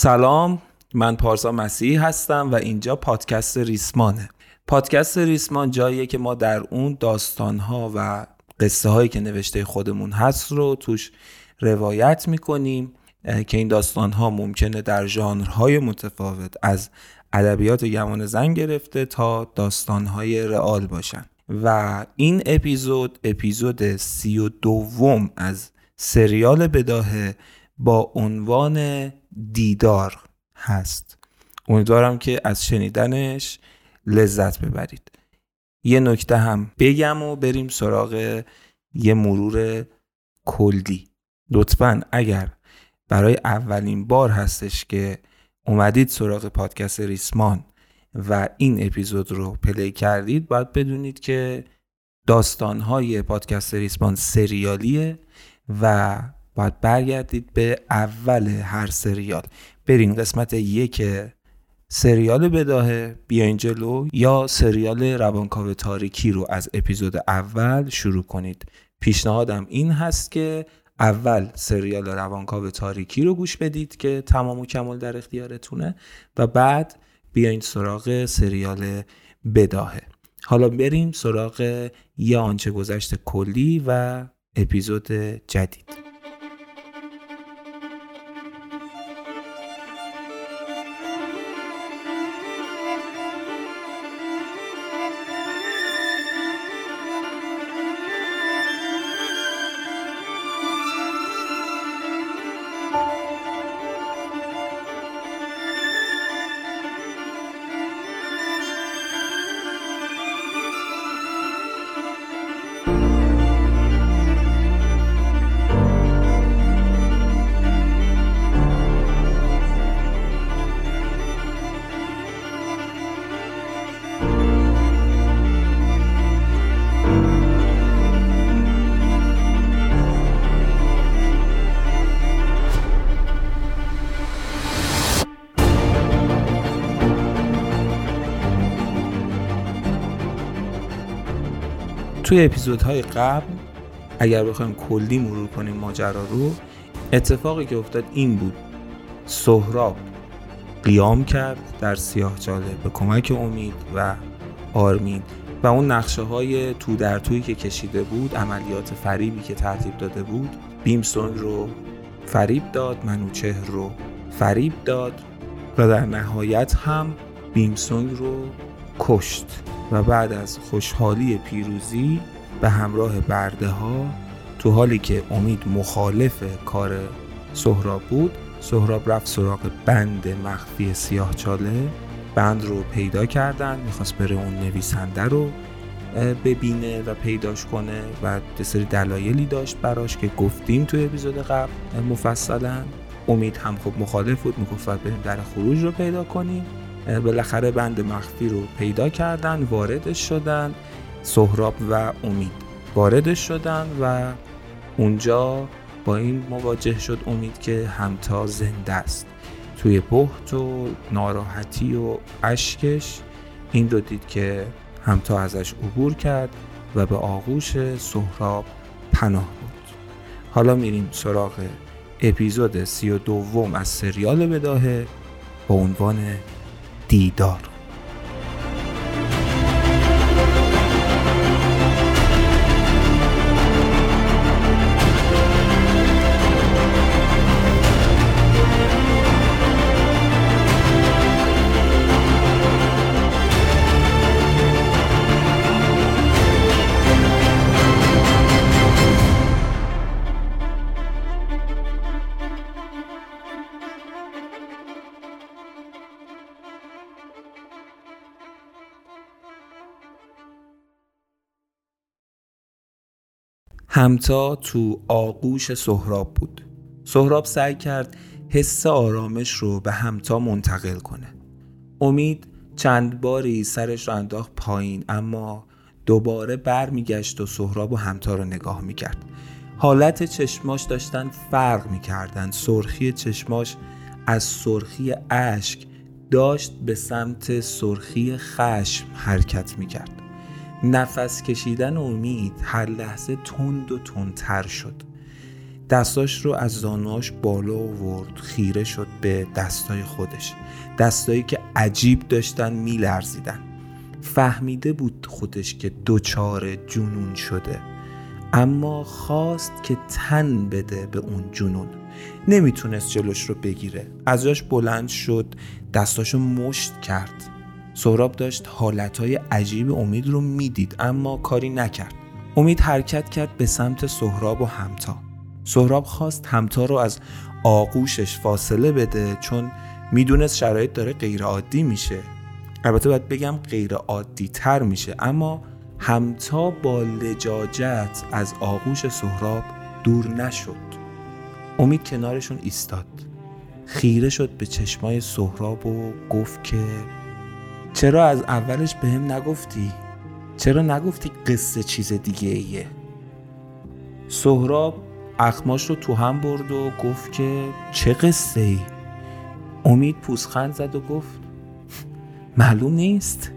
سلام من پارسا مسیحی هستم و اینجا پادکست ریسمانه. پادکست ریسمان جاییه که ما در اون داستانها و قصه هایی که نوشته خودمون هست رو توش روایت می‌کنیم که این داستان ها ممکنه در ژانرهای متفاوت از ادبیات گمان زن گرفته تا داستان های رئال باشن. و این اپیزود اپیزود سی و دوم از سریال بداهه با عنوان دیدار هست. امیدوارم که از شنیدنش لذت ببرید. یه نکته هم بگم و بریم سراغ یه مرور کلی. لطفا اگر برای اولین بار هستش که اومدید سراغ پادکست ریسمان و این اپیزود رو پلی کردید باید بدونید که داستانهای پادکست ریسمان سریالیه و باید برگردید به اول هر سریال. برین قسمت یک سریال بداهه. بیاین جلو. یا سریال روانکاو تاریکی رو از اپیزود اول شروع کنید. پیشنهادم این هست که اول سریال روانکاو تاریکی رو گوش بدید که تمام و کمال در اختیارتونه و بعد بیاین سراغ سریال بداهه. حالا بریم سراغ یه آنچه گذشته کلی و اپیزود جدید. توی اپیزودهای قبل اگر بخوایم کلی مرور کنیم ماجرا رو اتفاقی که افتاد این بود. سهراب قیام کرد در سیاه جاله به کمک امید و آرمین و اون نقشه های تو در توی که کشیده بود عملیات فریبی که ترتیب داده بود بیمسون رو فریب داد منوچهر رو فریب داد و در نهایت هم بیمسونگ رو کشت. و بعد از خوشحالی پیروزی به همراه برده ها تو حالی که امید مخالف کار سهراب بود سهراب رفت سراغ بند مخفی سیاه چاله. بند رو پیدا کردن می‌خواست بره اون نویسنده رو ببینه و پیداش کنه و سری دلایلی داشت براش که گفتیم تو اپیزود قبل مفصلا. امید هم خب مخالف بود می‌گفت بریم در خروج رو پیدا کنیم. بالاخره بند مخفی رو پیدا کردن واردش شدن سهراب و امید واردش شدن و اونجا با این مواجه شد امید که همتا زنده است. توی بحت و ناراحتی و اشکش این رو دید که همتا ازش عبور کرد و به آغوش سهراب پناه بود حالا میریم سراغ اپیزود سی و دوم از سریال بداهه با عنوان دیدار. همتا تو آغوش سهراب بود. سهراب سعی کرد حس آرامش رو به همتا منتقل کنه. امید چند باری سرش رو انداخت پایین اما دوباره برمیگشت و سهراب و همتا رو نگاه می‌کرد. حالت چشماش داشتن فرق می‌کردن. سرخی چشماش از سرخی اشک داشت به سمت سرخی خشم حرکت می‌کرد. نفس کشیدن امید هر لحظه تند و تندتر شد. دستاش رو از زانوهاش بالا آورد خیره شد به دستای خودش. دستایی که عجیب داشتن میلرزیدن. فهمیده بود خودش که دوچار جنون شده. اما خواست که تن بده به اون جنون. نمی‌تونست جلوش رو بگیره. از جاش بلند شد دستاشو مشت کرد. سهراب داشت حالتهای عجیب امید رو می‌دید اما کاری نکرد. امید حرکت کرد به سمت سهراب و همتا. سهراب خواست همتا رو از آغوشش فاصله بده چون می‌دونست شرایط داره غیر عادی میشه. البته باید بگم غیر عادی تر میشه اما همتا با لجاجت از آغوش سهراب دور نشد. امید کنارشون ایستاد. خیره شد به چشمای سهراب و گفت که چرا از اولش به هم نگفتی؟ چرا نگفتی قصه چیز دیگه ایه؟ سهراب اخماش رو تو هم برد و گفت که چه قصه ای؟ امید پوزخند زد و گفت معلوم نیست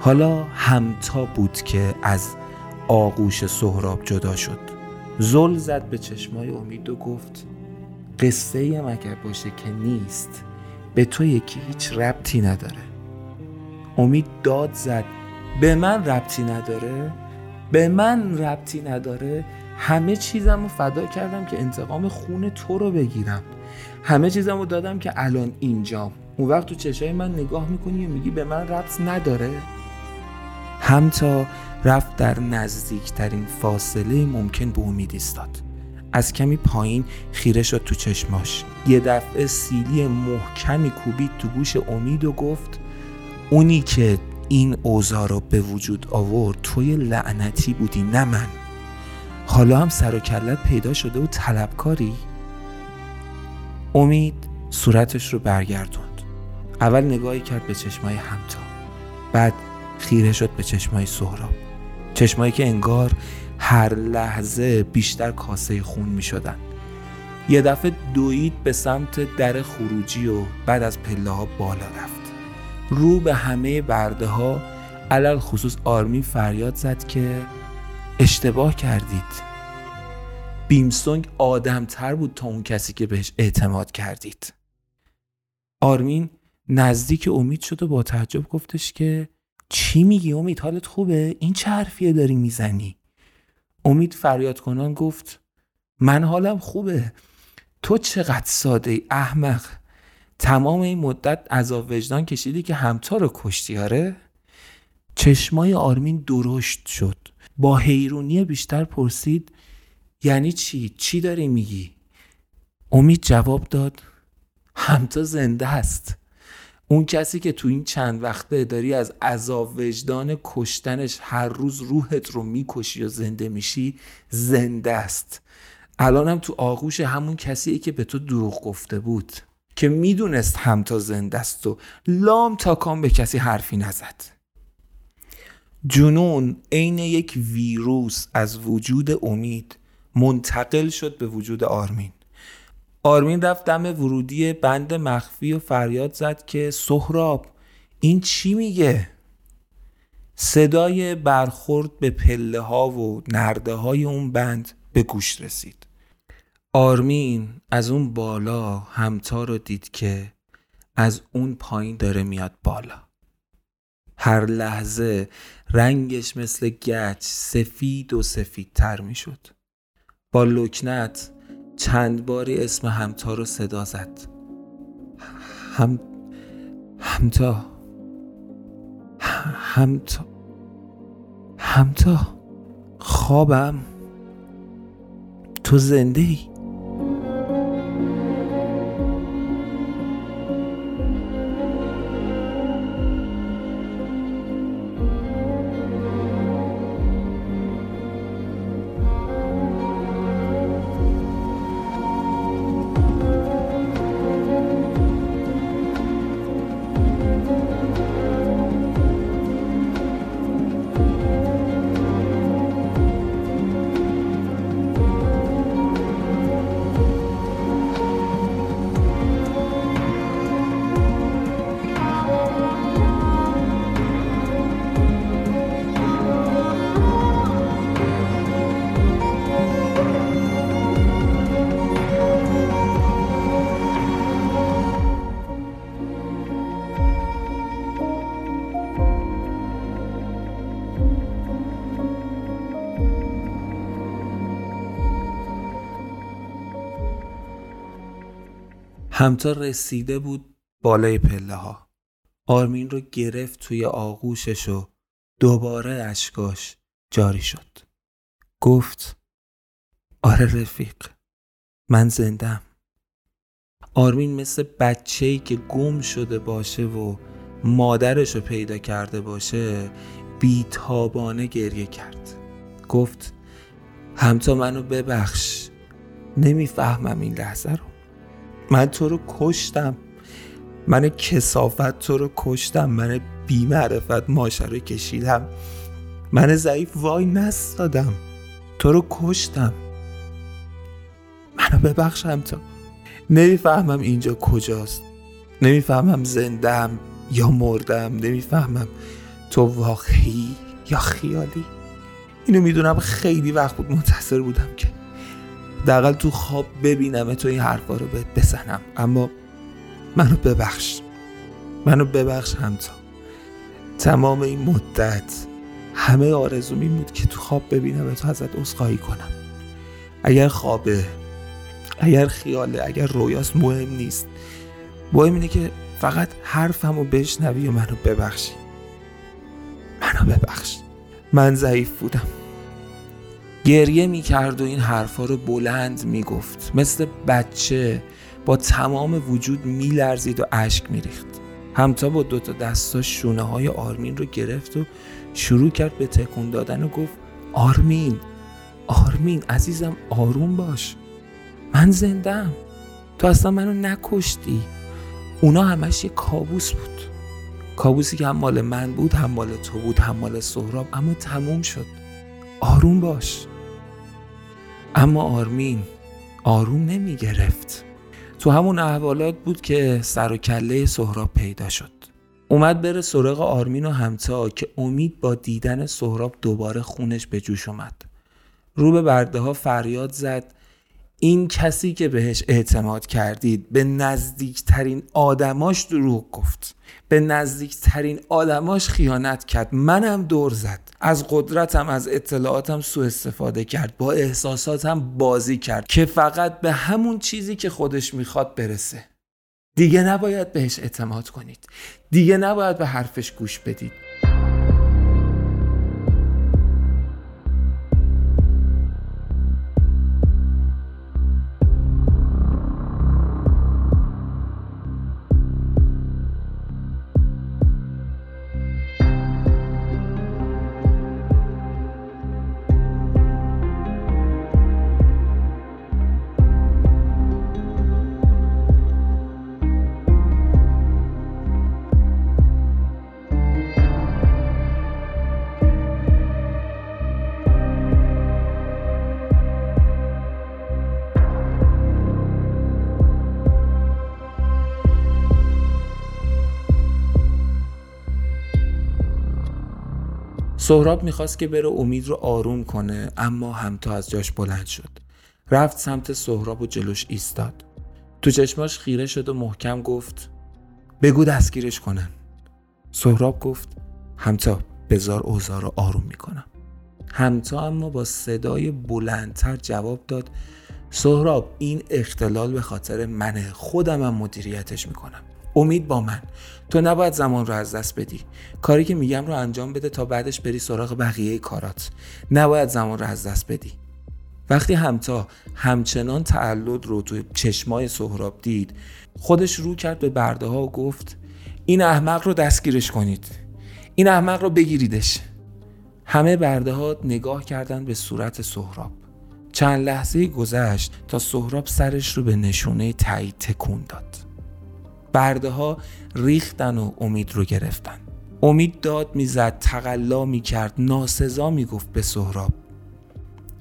حالا همتا بود که از آغوش سهراب جدا شد زل زد به چشمای امید و گفت قصه مگر باشه که نیست به تو یکی هیچ ربطی نداره. امید داد زد به من ربطی نداره؟ به من ربطی نداره؟ همه چیزم رو فدا کردم که انتقام خون تو رو بگیرم. همه چیزم رو دادم که الان اینجام اون وقت تو چشای من نگاه می‌کنی و میگی به من ربط نداره؟ همتا رفت در نزدیکترین فاصله ممکن به امید ایستاد. از کمی پایین خیره شد تو چشماش. یه دفعه سیلی محکمی کوبید تو گوش امید و گفت اونی که این اوضاع رو به وجود آورد توی لعنتی بودی نه من. حالا هم سر و کلت پیدا شده و طلبکاری؟ امید صورتش رو برگردوند. اول نگاهی کرد به چشمای همتا. بعد خیره شد به چشمای سهراب. چشمایی که انگار هر لحظه بیشتر کاسه خون می شدن. یه دفعه دوید به سمت در خروجی و بعد از پله ها بالا رفت. رو به همه برده ها علل خصوص آرمی فریاد زد که اشتباه کردید. بیمسونگ آدمتر بود تا اون کسی که بهش اعتماد کردید. آرمین نزدیک امید شد و با تعجب گفتش که چی میگی امید؟ حالت خوبه؟ این چه حرفیه داری می‌زنی؟ امید فریاد کنان گفت من حالم خوبه. تو چقدر ساده ای احمق. تمام این مدت عذاب وجدان کشیدی که همتا رو کشتی آره؟ چشمای آرمین درشت شد. با حیرونی بیشتر پرسید یعنی چی؟ چی داری میگی؟ امید جواب داد همتا زنده است اون کسی که تو این چند وقته داری از عذاب وجدان کشتنش هر روز روحت رو می‌کشی و زنده میشی زنده است. الانم تو آغوش همون کسیه که به تو دروغ گفته بود که می‌دونست هم تا زنده است و لام تا کام به کسی حرفی نزد. جنون عین یک ویروس از وجود امید منتقل شد به وجود آرمین. آرمین رفت دم ورودی بند مخفی و فریاد زد که سهراب این چی میگه؟ صدای برخورد به پله ها و نرده های اون بند به گوش رسید. آرمین از اون بالا همتا رو دید که از اون پایین داره میاد بالا. هر لحظه رنگش مثل گچ سفید و سفیدتر می‌شد. با لکنت چند باری اسم همتا رو صدا زد. هم همتا. همتا. همتا. خوابم. تو زنده ای؟ همتا رسیده بود بالای پله ها آرمین رو گرفت توی آغوشش و دوباره اشکاش جاری شد. گفت آره رفیق من زندم آرمین مثل بچه‌ای که گم شده باشه و مادرش رو پیدا کرده باشه بیتابانه گریه کرد. گفت همتا منو ببخش نمی‌فهمم این لحظه رو. من تو رو کشتم. من کسافت تو رو کشتم. من بیمعرفت ماشه رو کشیدم. من ضعیف وای نستادم. تو رو کشتم. منو ببخش همتا نمی‌فهمم اینجا کجاست. نمی‌فهمم زندم یا مردم نمی‌فهمم تو واقعی یا خیالی. اینو می‌دونم خیلی وقت بود منتظر بودم که دقل تو خواب ببینم تو این حرفا رو بهت بزنم. اما منو ببخش. منو ببخش همتا. تمام این مدت همه آرزو این بود که تو خواب ببینم تو ازت عذرخواهی کنم. اگر خوابه اگر خیاله اگر رویاست مهم نیست. مهم اینه که فقط حرفمو بشنوی و منو ببخشی. منو ببخش. من ضعیف بودم. گریه می‌کرد و این حرفا رو بلند می‌گفت. مثل بچه با تمام وجود میلرزید و اشک میریخت. همتا با دوتا دستا شونه های آرمین رو گرفت و شروع کرد به تکون دادن و گفت آرمین آرمین عزیزم آروم باش. من زندم تو اصلا منو نکشتی. اونا همش یه کابوس بود. کابوسی که هم مال من بود هم مال تو بود هم مال سهراب اما تموم شد. آروم باش. اما آرمین آروم نمی گرفت تو همون احوالات بود که سر و کله سهراب پیدا شد. اومد بره سراغ آرمین و همتا که امید با دیدن سهراب دوباره خونش به جوش اومد. رو به برده ها فریاد زد این کسی که بهش اعتماد کردید به نزدیکترین آدماش دروغ گفت. به نزدیکترین آدماش خیانت کرد. منم دور زد. از قدرتم از اطلاعاتم سوء استفاده کرد. با احساساتم بازی کرد که فقط به همون چیزی که خودش می‌خواد برسه. دیگه نباید بهش اعتماد کنید. دیگه نباید به حرفش گوش بدید. سهراب می‌خواست که بره امید رو آروم کنه اما همتا از جاش بلند شد. رفت سمت سهراب و جلوش ایستاد. تو چشماش خیره شد و محکم گفت بگو دستگیرش کنن سهراب گفت همتا بزار اوزار رو آروم می‌کنم. همتا اما با صدای بلندتر جواب داد سهراب این اختلال به خاطر منه. خودم هم مدیریتش می‌کنم. امید با من. تو نباید زمان رو از دست بدی. کاری که میگم رو انجام بده تا بعدش بری سراغ بقیه کارات. نباید زمان رو از دست بدی. وقتی همتا همچنان تعلد رو تو چشمای سهراب دید خودش رو کرد به برده ها و گفت این احمق رو دستگیرش کنید. این احمق رو بگیریدش. همه برده ها نگاه کردند به صورت سهراب. چند لحظه گذشت تا سهراب سرش رو به نشونه تایید تکون داد. برده ها ریختن و امید رو گرفتن. امید داد می‌زد تقلا می‌کرد ناسزا می‌گفت به سهراب.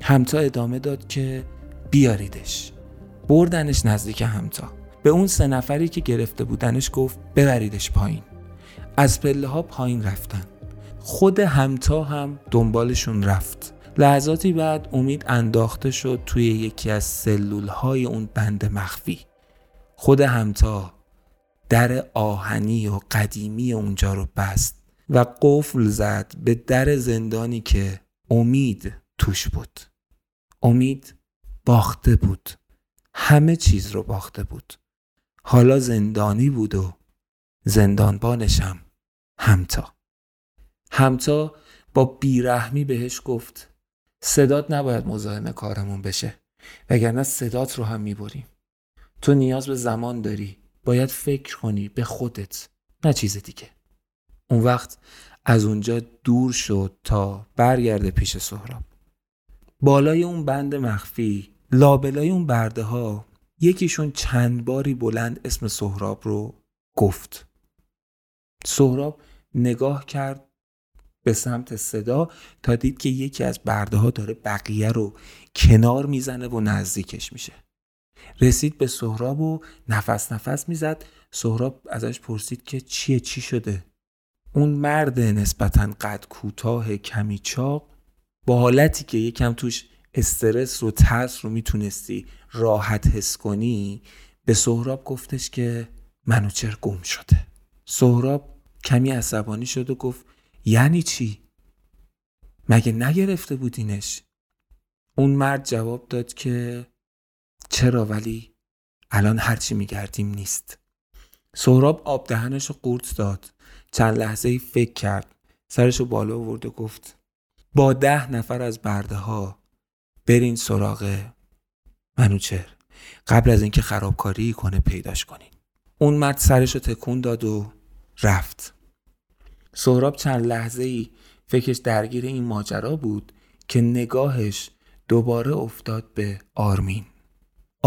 همتا ادامه داد که بیاریدش. بردنش نزدیک همتا. به اون سه نفری که گرفته بودنش گفت ببریدش پایین. از پله ها پایین رفتن. خود همتا هم دنبالشون رفت. لحظاتی بعد امید انداخته شد توی یکی از سلول های اون بند مخفی. خود همتا در آهنی و قدیمی اونجا رو بست و قفل زد به در زندانی که امید توش بود. امید باخته بود. همه چیز رو باخته بود. حالا زندانی بود و زندانبانشم همتا. همتا با بیرحمی بهش گفت صدات نباید مزاحم کارمون بشه وگرنه صدات رو هم می‌بریم. تو نیاز به زمان داری. باید فکر کنی به خودت نه چیز دیگه. اون وقت از اونجا دور شد تا برگرده پیش سهراب. بالای اون بند مخفی لابلای اون برده ها یکیشون چند باری بلند اسم سهراب رو گفت. سهراب نگاه کرد به سمت صدا تا دید که یکی از برده ها داره بقیه رو کنار می‌زنه و نزدیکش میشه. رسید به سهراب و نفس نفس می‌زد سهراب ازش پرسید که چیه چی شده اون مرد نسبتا قد کوتاه کمی چاق با حالتی که یکم توش استرس رو ترس رو می‌تونستی راحت حس کنی به سهراب گفتش که منوچر گم شده سهراب کمی عصبانی شد و گفت یعنی چی؟ مگه نگرفته بودینش؟ اون مرد جواب داد که چرا ولی الان هرچی میگردیم نیست. سهراب آب دهنش رو قورت داد. چند لحظه ای فکر کرد. سرش رو بالا آورد و گفت با ده نفر از برده ها برین سراغ منوچر قبل از اینکه خرابکاری کنه پیداش کنین. اون مرد سرش رو تکون داد و رفت. سهراب چند لحظه ای فکرش درگیر این ماجرا بود که نگاهش دوباره افتاد به آرمین.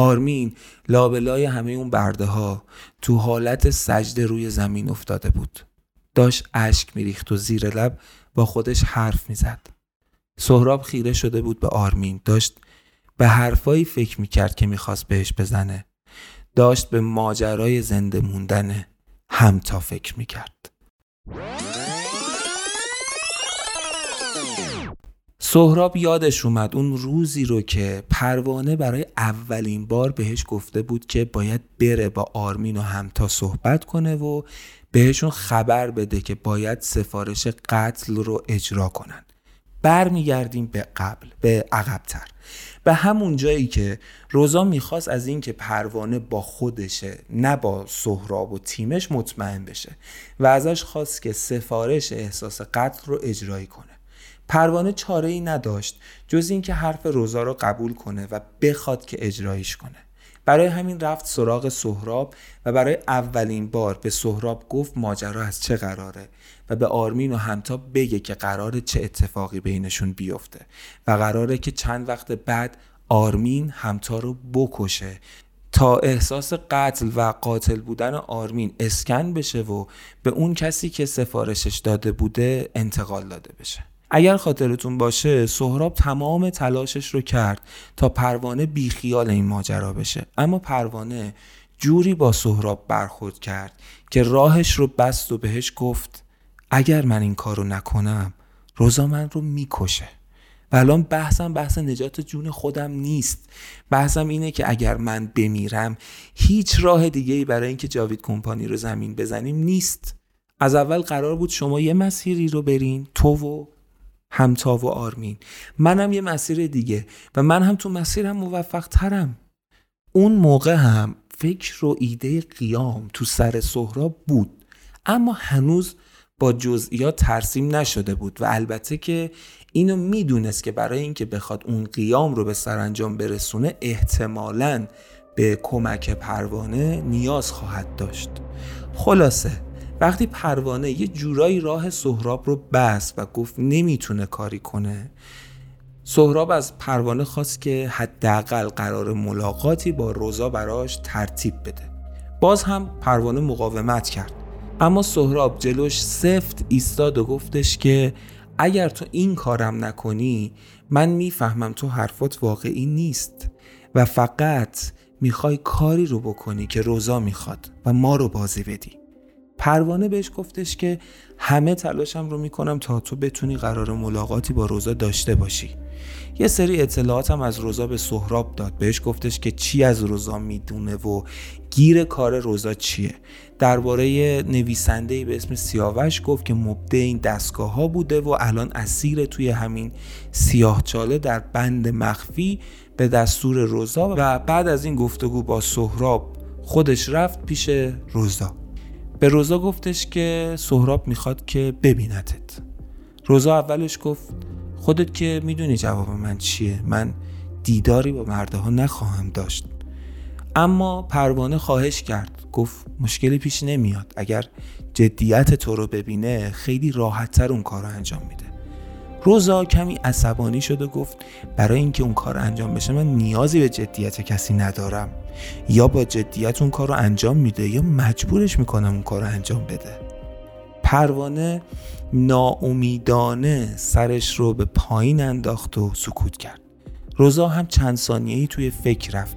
آرمین لابلای همه اون برده ها تو حالت سجده روی زمین افتاده بود. داشت اشک میریخت و زیر لب با خودش حرف می‌زد. سهراب خیره شده بود به آرمین. داشت به حرفایی فکر می‌کرد که می‌خواست بهش بزنه. داشت به ماجرای زنده موندن همتا فکر می‌کرد. سهراب یادش اومد اون روزی رو که پروانه برای اولین بار بهش گفته بود که باید بره با آرمین و همتا صحبت کنه و بهشون خبر بده که باید سفارش قتل رو اجرا کنن. برمیگردیم به قبل به عقبتر. به همون جایی که روزا می‌خواست از اینکه پروانه با خودشه نه با سهراب و تیمش مطمئن بشه و ازش خواست که سفارش احساس قتل رو اجرایی کنه. پروانه چاره ای نداشت جز اینکه حرف روزا رو قبول کنه و بخواد که اجرایش کنه. برای همین رفت سراغ سهراب و برای اولین بار به سهراب گفت ماجرا از چه قراره و به آرمین و همتا بگه که قراره چه اتفاقی بینشون بیفته و قراره که چند وقت بعد آرمین همتا رو بکشه. تا احساس قتل و قاتل بودن آرمین اسکن بشه و به اون کسی که سفارشش داده بوده انتقال داده بشه. اگر خاطرتون باشه سهراب تمام تلاشش رو کرد تا پروانه بیخیال این ماجرا بشه. اما پروانه جوری با سهراب برخورد کرد که راهش رو بست و بهش گفت اگر من این کارو نکنم روزا من رو می‌کشه. و الان بحثم بحث نجات جون خودم نیست. بحثم اینه که اگر من بمیرم هیچ راه دیگه ای برای اینکه جاوید کمپانی رو زمین بزنیم نیست. از اول قرار بود شما یه مسیری رو برین تو و همتا و آرمین. منم یه مسیر دیگه و من هم تو مسیرم موفق ترم اون موقع هم فکر و ایده قیام تو سر سهراب بود. اما هنوز با جزئیات ترسیم نشده بود و البته که اینو می‌دونست که برای اینکه بخواد اون قیام رو به سرانجام برسونه احتمالاً به کمک پروانه نیاز خواهد داشت. خلاصه وقتی پروانه یه جورایی راه سهراب رو بست و گفت نمی‌تونه کاری کنه سهراب از پروانه خواست که حداقل قرار ملاقاتی با روزا براش ترتیب بده. باز هم پروانه مقاومت کرد. اما سهراب جلوش سفت ایستاد و گفتش که اگر تو این کارم نکنی من می‌فهمم تو حرفات واقعی نیست و فقط می‌خوای کاری رو بکنی که روزا می‌خواد و ما رو بازی بدی. پروانه بهش گفتش که همه تلاشم رو می‌کنم تا تو بتونی قرار ملاقاتی با روزا داشته باشی. یه سری اطلاعات هم از روزا به سهراب داد. بهش گفتش که چی از روزا می‌دونه و گیر کار روزا چیه. درباره نویسنده به اسم سیاوش گفت که مبده این دستگاه ها بوده و الان اسیر توی همین سیاهچاله در بند مخفی به دستور روزا و بعد از این گفتگو با سهراب خودش رفت پیش روزا. به روزا گفتش که سهراب می‌خواد که ببینتت روزا اولش گفت خودت که می‌دونی جواب من چیه من دیداری با مرده ها نخواهم داشت. اما پروانه خواهش کرد گفت مشکلی پیش نمیاد اگر جدیت تو رو ببینه خیلی راحتتر اون کار رو انجام میده. روزا کمی عصبانی شد و گفت برای اینکه اون کار انجام بشه من نیازی به جدیت کسی ندارم. یا با جدیت اون کار رو انجام میده یا مجبورش می‌کنم اون کار رو انجام بده. پروانه ناامیدانه سرش رو به پایین انداخت و سکوت کرد. روزا هم چند ثانیه‌ای توی فکر رفت.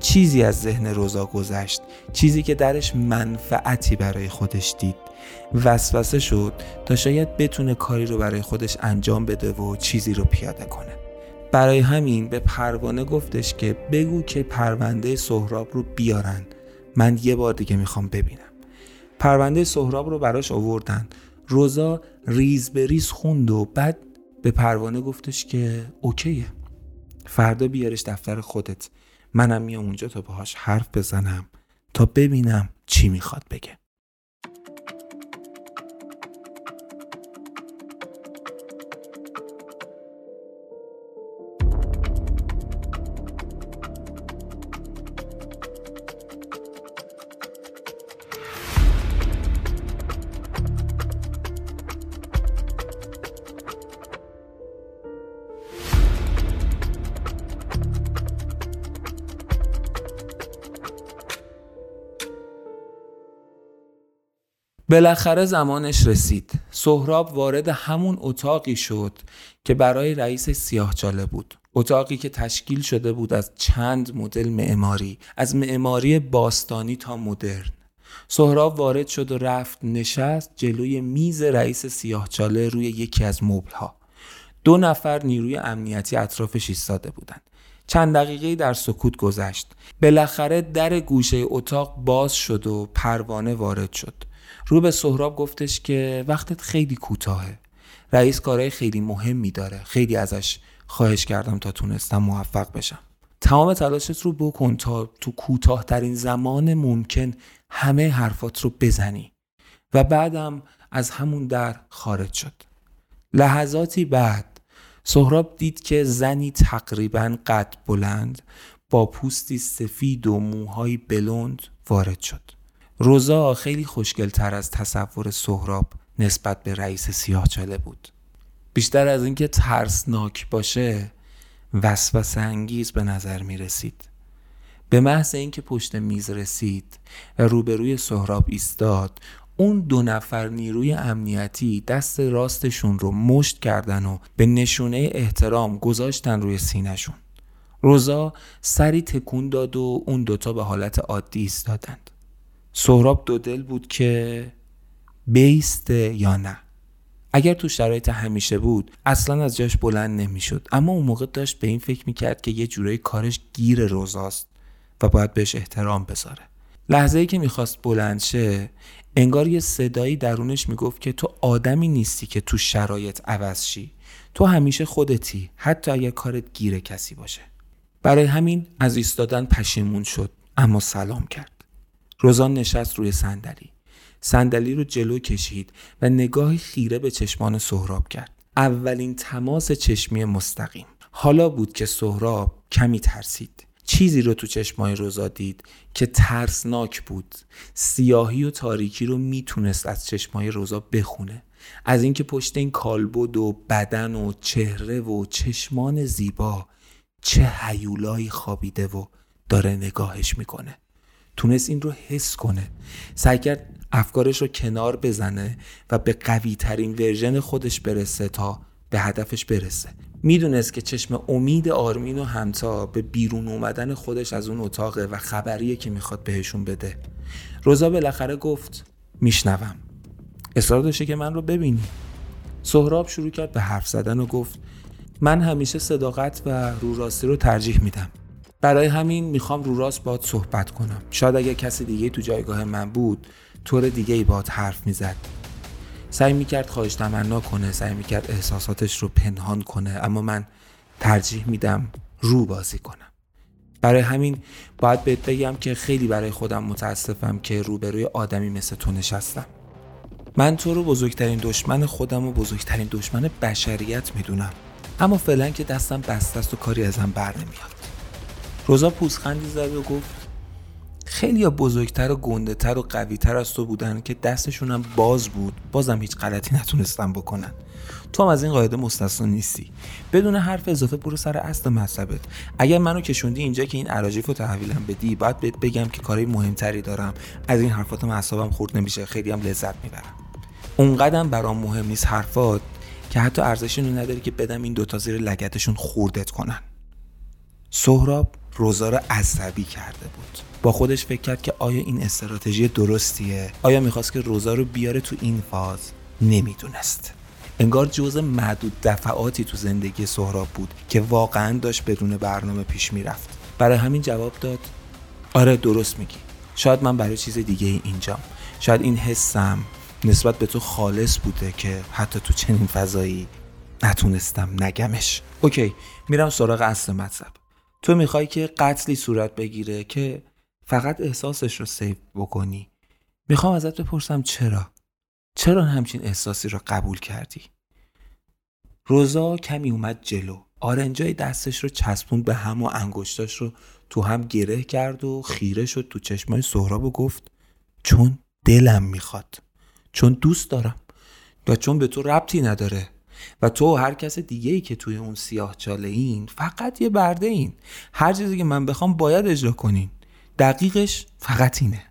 چیزی از ذهن روزا گذشت. چیزی که درش منفعتی برای خودش دید. وسوسه شد تا شاید بتونه کاری رو برای خودش انجام بده و چیزی رو پیاده کنه. برای همین به پروانه گفتش که بگو که پرونده سهراب رو بیارن. من یه بار دیگه می‌خوام ببینم. پرونده سهراب رو براش آوردن. روزا ریز به ریز خوند و بعد به پروانه گفتش که اوکیه. فردا بیارش دفتر خودت. منم میام اونجا تا باهاش حرف بزنم تا ببینم چی می‌خواد بگه. بالاخره زمانش رسید. سهراب وارد همون اتاقی شد که برای رئیس سیاهچاله بود. اتاقی که تشکیل شده بود از چند مدل معماری از معماری باستانی تا مدرن. سهراب وارد شد و رفت نشست جلوی میز رئیس سیاهچاله روی یکی از مبلها. دو نفر نیروی امنیتی اطرافش ایستاده بودند. چند دقیقه در سکوت گذشت. بالاخره در گوشه اتاق باز شد و پروانه وارد شد. رو به سهراب گفتش که وقتت خیلی کوتاهه. رئیس کارهای خیلی مهمی داره. خیلی ازش خواهش کردم تا تونستم موفق بشم. تمام تلاشت رو بکن تا تو کوتاهترین زمان ممکن همه حرفات رو بزنی. و بعدم از همون در خارج شد. لحظاتی بعد سهراب دید که زنی تقریبا قد بلند با پوستی سفید و موهای بلند وارد شد. روزا خیلی خوشگلتر از تصور سهراب نسبت به رئیس سیاهچاله بود. بیشتر از اینکه ترسناک باشه وسوسه انگیز به نظر می رسید. به محض اینکه پشت میز رسید و روبروی سهراب ایستاد اون دو نفر نیروی امنیتی دست راستشون رو مشت کردن و به نشونه احترام گذاشتن روی سینهشون. روزا سری تکون داد و اون دوتا به حالت عادی ایستادند. سهراب دو دل بود که بیسته یا نه. اگر تو شرایط همیشه بود اصلا از جاش بلند نمی‌شد. اما اون موقع داشت به این فکر می‌کرد که یه جورایی کارش گیر روزاست و باید بهش احترام بذاره. لحظه ای که می‌خواست بلند شه انگار یه صدایی درونش می‌گفت که تو آدمی نیستی که تو شرایط عوض شی. تو همیشه خودتی حتی اگر کارت گیر کسی باشه. برای همین از ایستادن پشیمون شد اما سلام کرد. روزان نشست روی صندلی. صندلی رو جلو کشید و نگاهی خیره به چشمان سهراب کرد. اولین تماس چشمی مستقیم. حالا بود که سهراب کمی ترسید. چیزی رو تو چشمای روزا دید که ترسناک بود. سیاهی و تاریکی رو می‌تونست از چشمای روزا بخونه. از اینکه پشت این کالبد و بدن و چهره و چشمان زیبا چه حیولایی خوابیده و داره نگاهش می‌کنه. تونست این رو حس کنه. سعی کرد افکارش رو کنار بزنه و به قوی ترین ورژن خودش برسه تا به هدفش برسه. می‌دونست که چشم امید آرمین و همتا به بیرون اومدن خودش از اون اتاقه و خبریه که می‌خواد بهشون بده. روزا بالاخره گفت میشنوم. اصرار داشته که من رو ببینی. سهراب شروع کرد به حرف زدن و گفت من همیشه صداقت و رو راستی رو ترجیح میدم. برای همین می‌خوام رو راست باد صحبت کنم. شاید اگر کسی دیگه تو جایگاه من بود طور دیگه ای باد حرف می‌زد. سعی می‌کرد خواهش تمنا کنه سعی می‌کرد احساساتش رو پنهان کنه اما من ترجیح میدم رو بازی کنم. برای همین باید بهت بگم که خیلی برای خودم متاسفم که روبروی آدمی مثل تو نشستم. من تو رو بزرگترین دشمن خودم و بزرگترین دشمن بشریت می‌دونم. اما فعلا که دستم بسته است و کاری ازم بر نمیاد. روزا پوزخندی زد و گفت خیلی یا بزرگتر و گنده تر و قوی تر از تو بودن که دستشون هم باز بود. بازم هیچ غلطی نتونستن بکنن. تو هم از این قاعده مستثنا نیستی. بدون حرف اضافه برو سر اصل مطلبت اگر منو کشوندی اینجا که این عراجیف رو تحویلم بدی باید بهت بگم که کاری مهمتری دارم. از این حرفات اعصابم خورد نمیشه. خیلی هم لذت می‌برم. اونقدرم برام مهم نیست حرفات که حتی ارزشی نداری که بدم این دوتا زیر لگتشون خوردت کنن. سهراب روزا رو عصبی کرده بود. با خودش فکر کرد که آیا این استراتژی درستیه؟ آیا می‌خواست که روزا رو بیاره تو این فاز؟ نمی‌دونست. انگار جزء معدود دفعاتی تو زندگی سهراب بود که واقعا داشت بدون برنامه پیش می‌رفت. برای همین جواب داد آره درست میگی. شاید من برای چیز دیگه اینجام. شاید این حسم نسبت به تو خالص بوده که حتی تو چنین فضایی نتونستم نگمش. OK میرم سراغ اصل مطلب. تو می‌خوای که قتلی صورت بگیره که فقط احساسش رو save بکنی. می‌خوام ازت بپرسم چرا؟ چرا همچین احساسی رو قبول کردی؟ روزا کمی اومد جلو. آرنجای دستش رو چسبوند به هم و انگشتاش رو تو هم گره کرد و خیره شد تو چشمای سهراب و گفت چون دلم می‌خواد چون دوست دارم و چون به تو ربطی نداره. و تو هر کس دیگه ای که توی اون سیاه چاله این فقط یه برده این. هر چیزی که من بخوام باید اجرا کنین. دقیقش فقط اینه.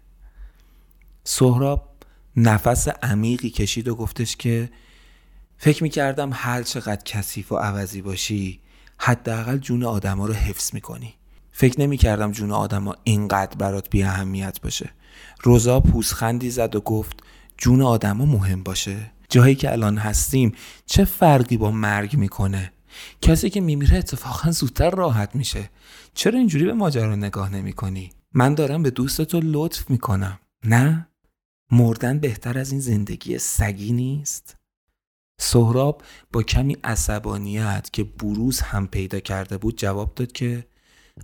سهراب نفس عمیقی کشید و گفتش که فکر می‌کردم هر چقدر کثیف و عوضی باشی حداقل جون آدما رو حفظ می‌کنی. فکر نمی‌کردم جون آدما اینقدر برات بی اهمیت باشه. روزا پوزخندی زد و گفت جون آدما مهم باشه. جایی که الان هستیم چه فرقی با مرگ می‌کنه؟ کسی که میمیره اتفاقا زودتر راحت میشه. چرا اینجوری به ماجرا نگاه نمی‌کنی؟ من دارم به دوست تو لطف می‌کنم. نه؟ مردن بهتر از این زندگی سگی نیست؟ سهراب با کمی عصبانیت که بروز هم پیدا کرده بود جواب داد که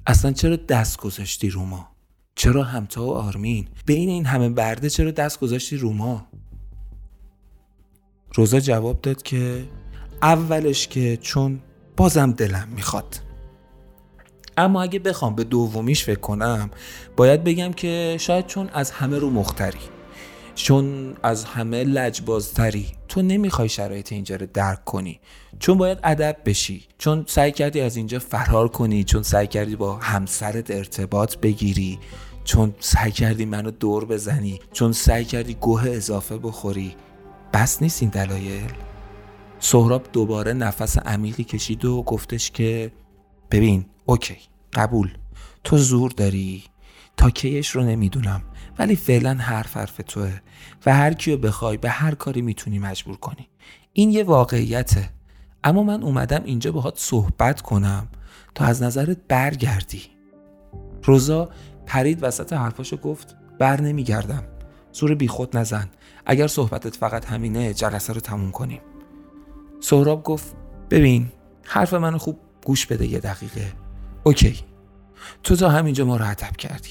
اصلا چرا دست گذاشتی رو ما؟ چرا همتا و آرمین؟ بین این همه برده چرا دست گذاشتی رو ما؟ روزا جواب داد که اولش که چون بازم دلم می‌خواد. اما اگه بخوام به دومیش فکر کنم باید بگم که شاید چون از همه رو مختری چون از همه لجبازتری تو نمی‌خوای شرایط اینجا رو درک کنی. چون باید ادب بشی چون سعی کردی از اینجا فرار کنی چون سعی کردی با همسرت ارتباط بگیری چون سعی کردی منو دور بزنی چون سعی کردی گوه اضافه بخوری. بس نیست این دلایل. سهراب دوباره نفس عمیقی کشید و گفتش که ببین اوکی قبول. تو زور داری. تا کیش رو نمی‌دونم. ولی فعلا حرف حرف توه. و هر کیو بخوای به هر کاری می‌تونی مجبور کنی. این یه واقعیته. اما من اومدم اینجا باهات صحبت کنم. تا از نظرت برگردی. روزا پرید وسط حرفاشو گفت بر نمیگردم. زور بیخود نزن. اگر صحبتت فقط همینه جلسه رو تموم کنیم. سهراب گفت ببین حرف منو خوب گوش بده یه دقیقه. OK. تو تا همینجا ما رو ادب کردی.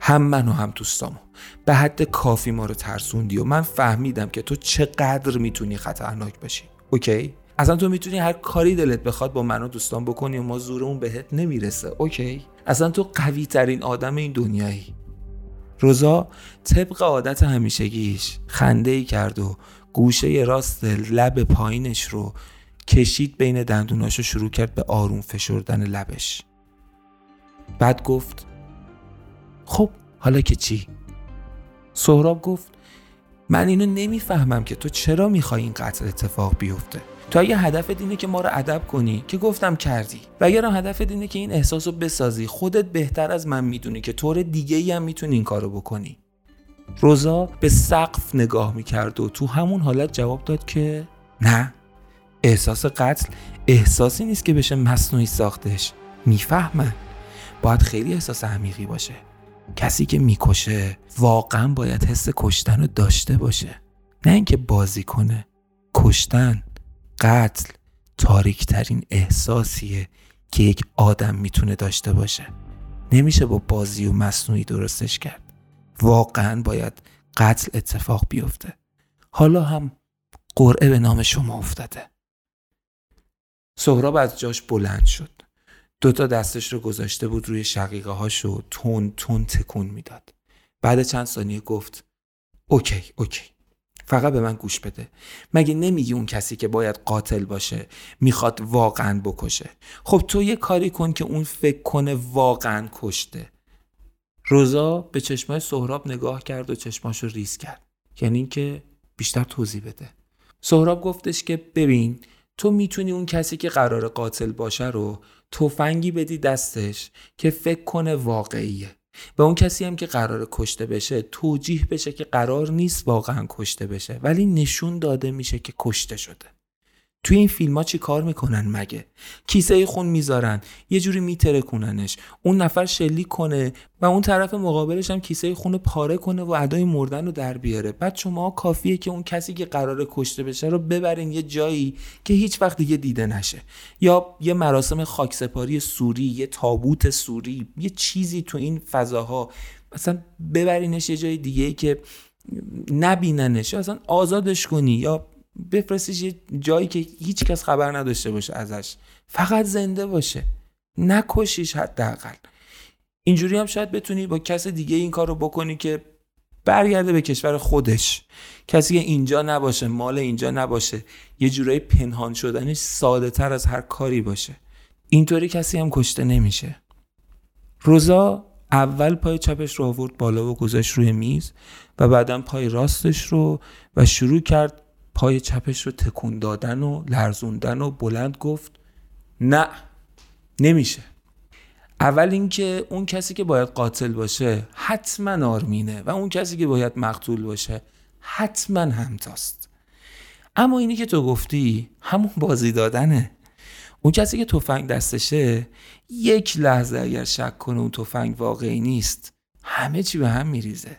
هم من و هم دوستامو به حد کافی ما رو ترسوندی و من فهمیدم که تو چقدر می‌تونی خطرناک باشی OK؟ اصلا تو می‌تونی هر کاری دلت بخواد با من و دوستان بکنی و ما زورمون بهت نمی‌رسه. OK؟ اصلا تو قوی ترین آدم این دنیایی. روزا طبق عادت همیشگیش خنده ای کرد و گوشه راست لب پایینش رو کشید بین دندوناش و شروع کرد به آروم فشردن لبش بعد گفت خب حالا که چی؟ سهراب گفت من اینو نمی‌فهمم که تو چرا می‌خوای این قتل اتفاق بیفته تو اگه هدف اینه که ما رو ادب کنی که گفتم کردی. و اگر هم هدف اینه که این احساس رو بسازی. خودت بهتر از من می‌دونی که طور دیگه ای هم می‌تونی این کارو بکنی. روزا به سقف نگاه می‌کرد و تو همون حالت جواب داد که نه. احساس قتل احساسی نیست که بشه مصنوعی ساختش. می‌فهمن. باید خیلی احساس عمیقی باشه. کسی که می‌کشه واقعا باید حس کشتن رو داشته باشه. نه اینکه بازی کنه. کشتن. قتل تاریکترین احساسیه که یک آدم می‌تونه داشته باشه. نمیشه با بازی و مصنوعی درستش کرد. واقعا باید قتل اتفاق بیفته. حالا هم قرعه به نام شما افتاده. سهراب از جاش بلند شد. دوتا دستش رو گذاشته بود روی شقیقه هاشو تون تون تکون می‌داد. بعد چند ثانیه گفت اوکی اوکی. فقط به من گوش بده. مگه نمیگی اون کسی که باید قاتل باشه می‌خواد واقعا بکشه؟ خب تو یه کاری کن که اون فکر کنه واقعا کشته. روزا به چشمای سهراب نگاه کرد و چشماشو ریز کرد. یعنی اینکه بیشتر توضیح بده. سهراب گفتش که ببین تو می‌تونی اون کسی که قرار قاتل باشه رو تفنگی بدی دستش که فکر کنه واقعیه. و اون کسی هم که قرار کشته بشه توجیه بشه که قرار نیست واقعا کشته بشه. ولی نشون داده میشه که کشته شده. توی این فیلم ها چی کار می‌کنن مگه؟ کیسه خون می‌ذارن یه جوری میترکوننش. اون نفر شلیک کنه و اون طرف مقابلش هم کیسه خون پاره کنه و ادای مردن رو در بیاره. بعد شما کافیه که اون کسی که قرار کشته بشه رو ببرین یه جایی که هیچ وقت دیگه دیده نشه. یا یه مراسم خاکسپاری سوری یه تابوت سوری یه چیزی تو این فضاها. مثلا ببرینش یه جای دیگه که نبیننش. اصلا آزادش کنی. یا بفرستیش یه جایی که هیچ کس خبر نداشته باشه ازش. فقط زنده باشه. نکشیش حداقل. اینجوری هم شاید بتونی با کس دیگه این کار رو بکنی که برگرده به کشور خودش. کسی که اینجا نباشه مال اینجا نباشه. یه جورایی پنهان شدنش ساده تر از هر کاری باشه. اینطوری کسی هم کشته نمیشه. روزا اول پای چپش رو آورد بالا و گذاشت روی میز و بعدا پای راستش رو و شروع کرد پای چپش رو تکون دادن و لرزوندن و بلند گفت نه نمیشه. اول اینکه اون کسی که باید قاتل باشه حتما آرمینه و اون کسی که باید مقتول باشه حتما همتاست. اما اینی که تو گفتی همون بازی دادنه. اون کسی که تفنگ دستشه یک لحظه اگر شک کنه اون تفنگ واقعی نیست همه چی به هم میریزه.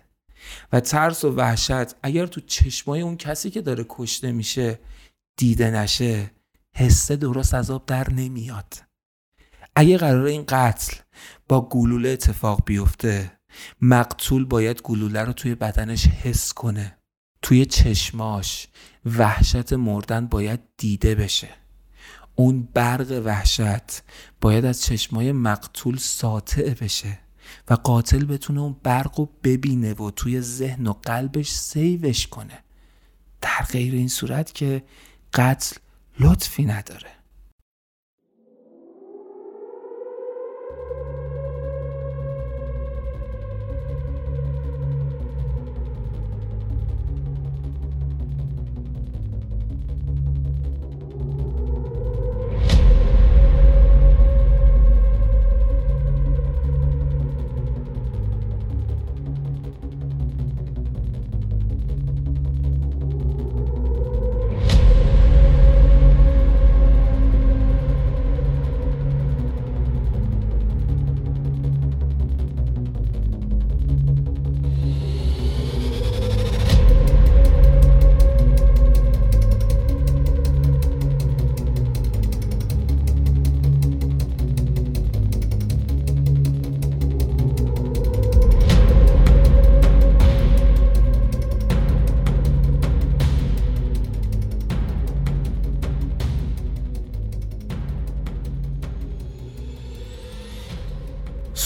و ترس و وحشت اگر تو چشمای اون کسی که داره کشته میشه دیده نشه حسه درست از آب در نمیاد. اگه قرار این قتل با گلوله اتفاق بیفته مقتول باید گلوله رو توی بدنش حس کنه. توی چشماش وحشت مردن باید دیده بشه. اون برق وحشت باید از چشمای مقتول ساطع بشه. و قاتل بتونه اون برق رو ببینه و توی ذهن و قلبش سیوش کنه. در غیر این صورت که قتل لطفی نداره.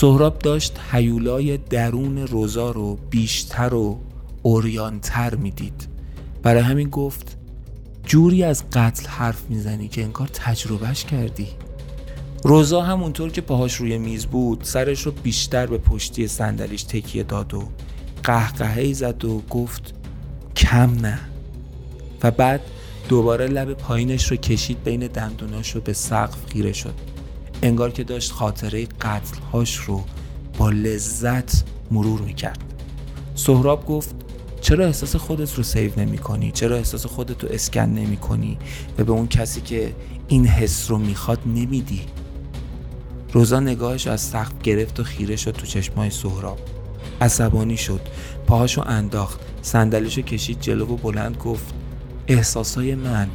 سهراب داشت حیولای درون روزا رو بیشتر و اوریانتر می‌دید. برای همین گفت جوری از قتل حرف می‌زنی که انگار تجربهش کردی. روزا همونطور که پاهاش روی میز بود سرش رو بیشتر به پشتی صندلیش تکیه داد و قهقهی زد و گفت کم نه. و بعد دوباره لب پایینش رو کشید بین دندوناش رو به سقف خیره شد. انگار که داشت خاطره قتلهاش رو با لذت مرور می‌کرد. سهراب گفت چرا احساس خودت رو سیو نمی کنی؟ چرا احساس خودت رو اسکن نمی کنی و به اون کسی که این حس رو می‌خواد نمیدی؟ روزا نگاهش از سقف گرفت و خیره شد تو چشمای سهراب. عصبانی شد. پاهاشو انداخت. صندلیشو کشید جلو و بلند گفت احساسای من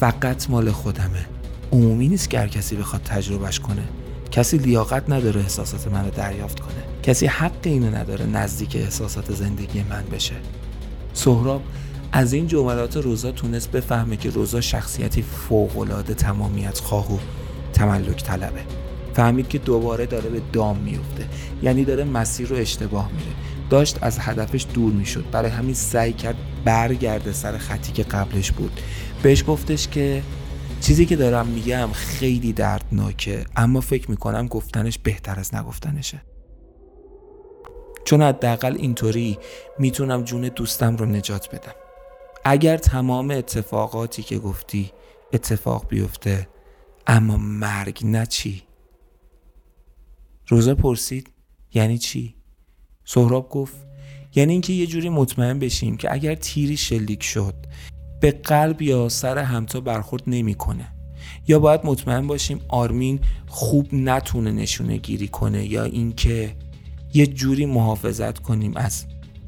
فقط مال خودمه. عمومی نیست که هر کسی بخواد تجربهش کنه. کسی لیاقت نداره احساسات من رو دریافت کنه. کسی حق اینو نداره نزدیک احساسات زندگی من بشه. سهراب از این جملات روزا تونست بفهمه که روزا شخصیتی فوقالعاده تمامیت خواه و تملک طلبه. فهمید که دوباره داره به دام میفته یعنی داره مسیر رو اشتباه میره. داشت از هدفش دور می‌شد. برای همین سعی کرد برگرده سر خطی که قبلش بود. بهش گفتش که چیزی که دارم میگم خیلی دردناکه اما فکر می‌کنم گفتنش بهتر از نگفتنشه. چون حداقل اینطوری می‌تونم جون دوستم رو نجات بدم. اگر تمام اتفاقاتی که گفتی اتفاق بیفته اما مرگ نه چی؟ روزا پرسید یعنی چی؟ سهراب گفت یعنی اینکه یه جوری مطمئن بشیم که اگر تیری شلیک شد به قلب یا سر همتا برخورد نمی‌کنه. یا باید مطمئن باشیم آرمین خوب نتونه نشونه گیری کنه یا اینکه یه جوری محافظت کنیم از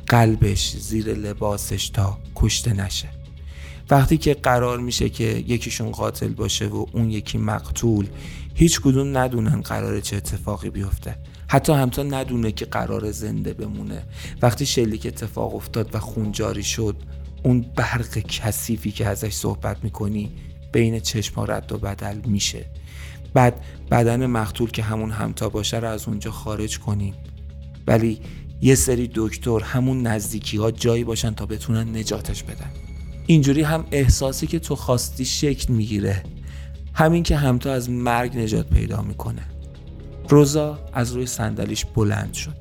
قلبش زیر لباسش تا کشته نشه. وقتی که قرار میشه که یکیشون قاتل باشه و اون یکی مقتول هیچ کدوم ندونن قرار چه اتفاقی بیفته. حتی همتا ندونه که قرار زنده بمونه. وقتی شلیک اتفاق افتاد و خون جاری شد اون برق کثیفی که ازش صحبت می‌کنی بین چشما رد و بدل میشه. بعد بدن مقتول که همون همتا باشه رو از اونجا خارج کنیم ولی یه سری دکتر همون نزدیکی ها جایی باشن تا بتونن نجاتش بدن. اینجوری هم احساسی که تو خواستی شکل می‌گیره. همین که همتا از مرگ نجات پیدا می‌کنه. روزا از روی صندلیش بلند شد.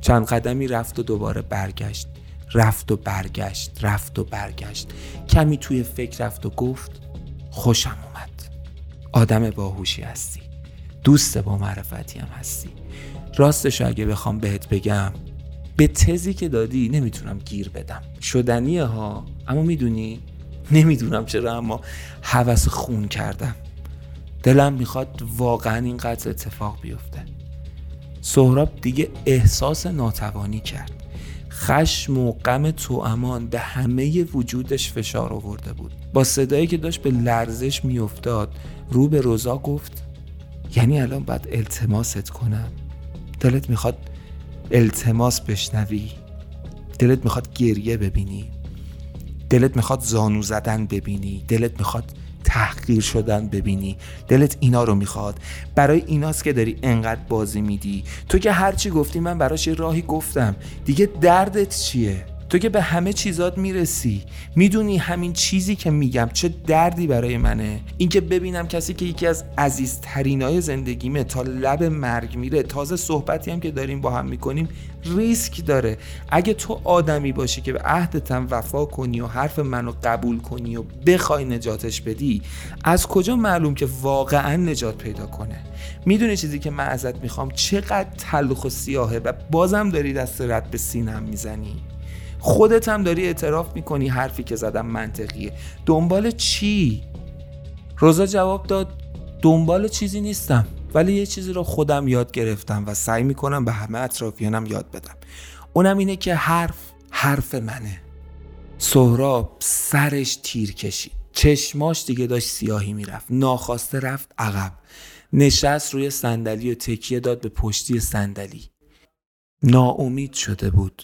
چند قدمی رفت و دوباره برگشت. رفت و برگشت رفت و برگشت. کمی توی فکر رفت و گفت خوشم اومد. آدم باهوشی هستی. دوست با معرفتی هم هستی. راستش اگه بخوام بهت بگم به تزی که دادی نمی‌تونم گیر بدم. شدنیه ها اما می‌دونی؟ نمی‌دونم چرا اما حوث خون کردم. دلم می‌خواد واقعا این قتل اتفاق بیفته. سهراب دیگه احساس ناتوانی کرد. خشم و غم تو امان به همه وجودش فشار آورده بود. با صدایی که داشت به لرزش میافتاد رو به روزا گفت یعنی الان باید التماست کنم. دلت می‌خواد التماس بشنوی. دلت می‌خواد گریه ببینی. دلت می‌خواد زانو زدن ببینی. دلت می‌خواد تحقیر شدن ببینی. دلت اینا رو می‌خواد. برای ایناست که داری انقدر بازی میدی. تو که هرچی گفتی من براش یه راهی گفتم. دیگه دردت چیه؟ تو که به همه چیزات می‌رسی می‌دونی همین چیزی که میگم چه دردی برای منه. اینکه ببینم کسی که یکی از عزیزترینای زندگیمه تا لب مرگ میره تازه صحبتی هم که داریم با هم می‌کنیم ریسک داره. اگه تو آدمی باشی که به عهدتم وفا کنی و حرف منو قبول کنی و بخوای نجاتش بدی از کجا معلوم که واقعا نجات پیدا کنه؟ می‌دونی چیزی که من ازت می‌خوام؟ چقدر تلخ و سیاهه و بازم داری دست رد به سینم می‌زنی؟ خودت هم داری اعتراف می‌کنی حرفی که زدم منطقیه. دنبال چی؟ روزا جواب داد دنبال چیزی نیستم ولی یه چیزی رو خودم یاد گرفتم و سعی می‌کنم به همه اطرافیانم یاد بدم. اونم اینه که حرف حرف منه. سهراب سرش تیر کشید. چشماش دیگه داشت سیاهی می‌رفت. ناخواسته رفت عقب. نشست روی صندلی و تکیه داد به پشتی صندلی. ناامید شده بود.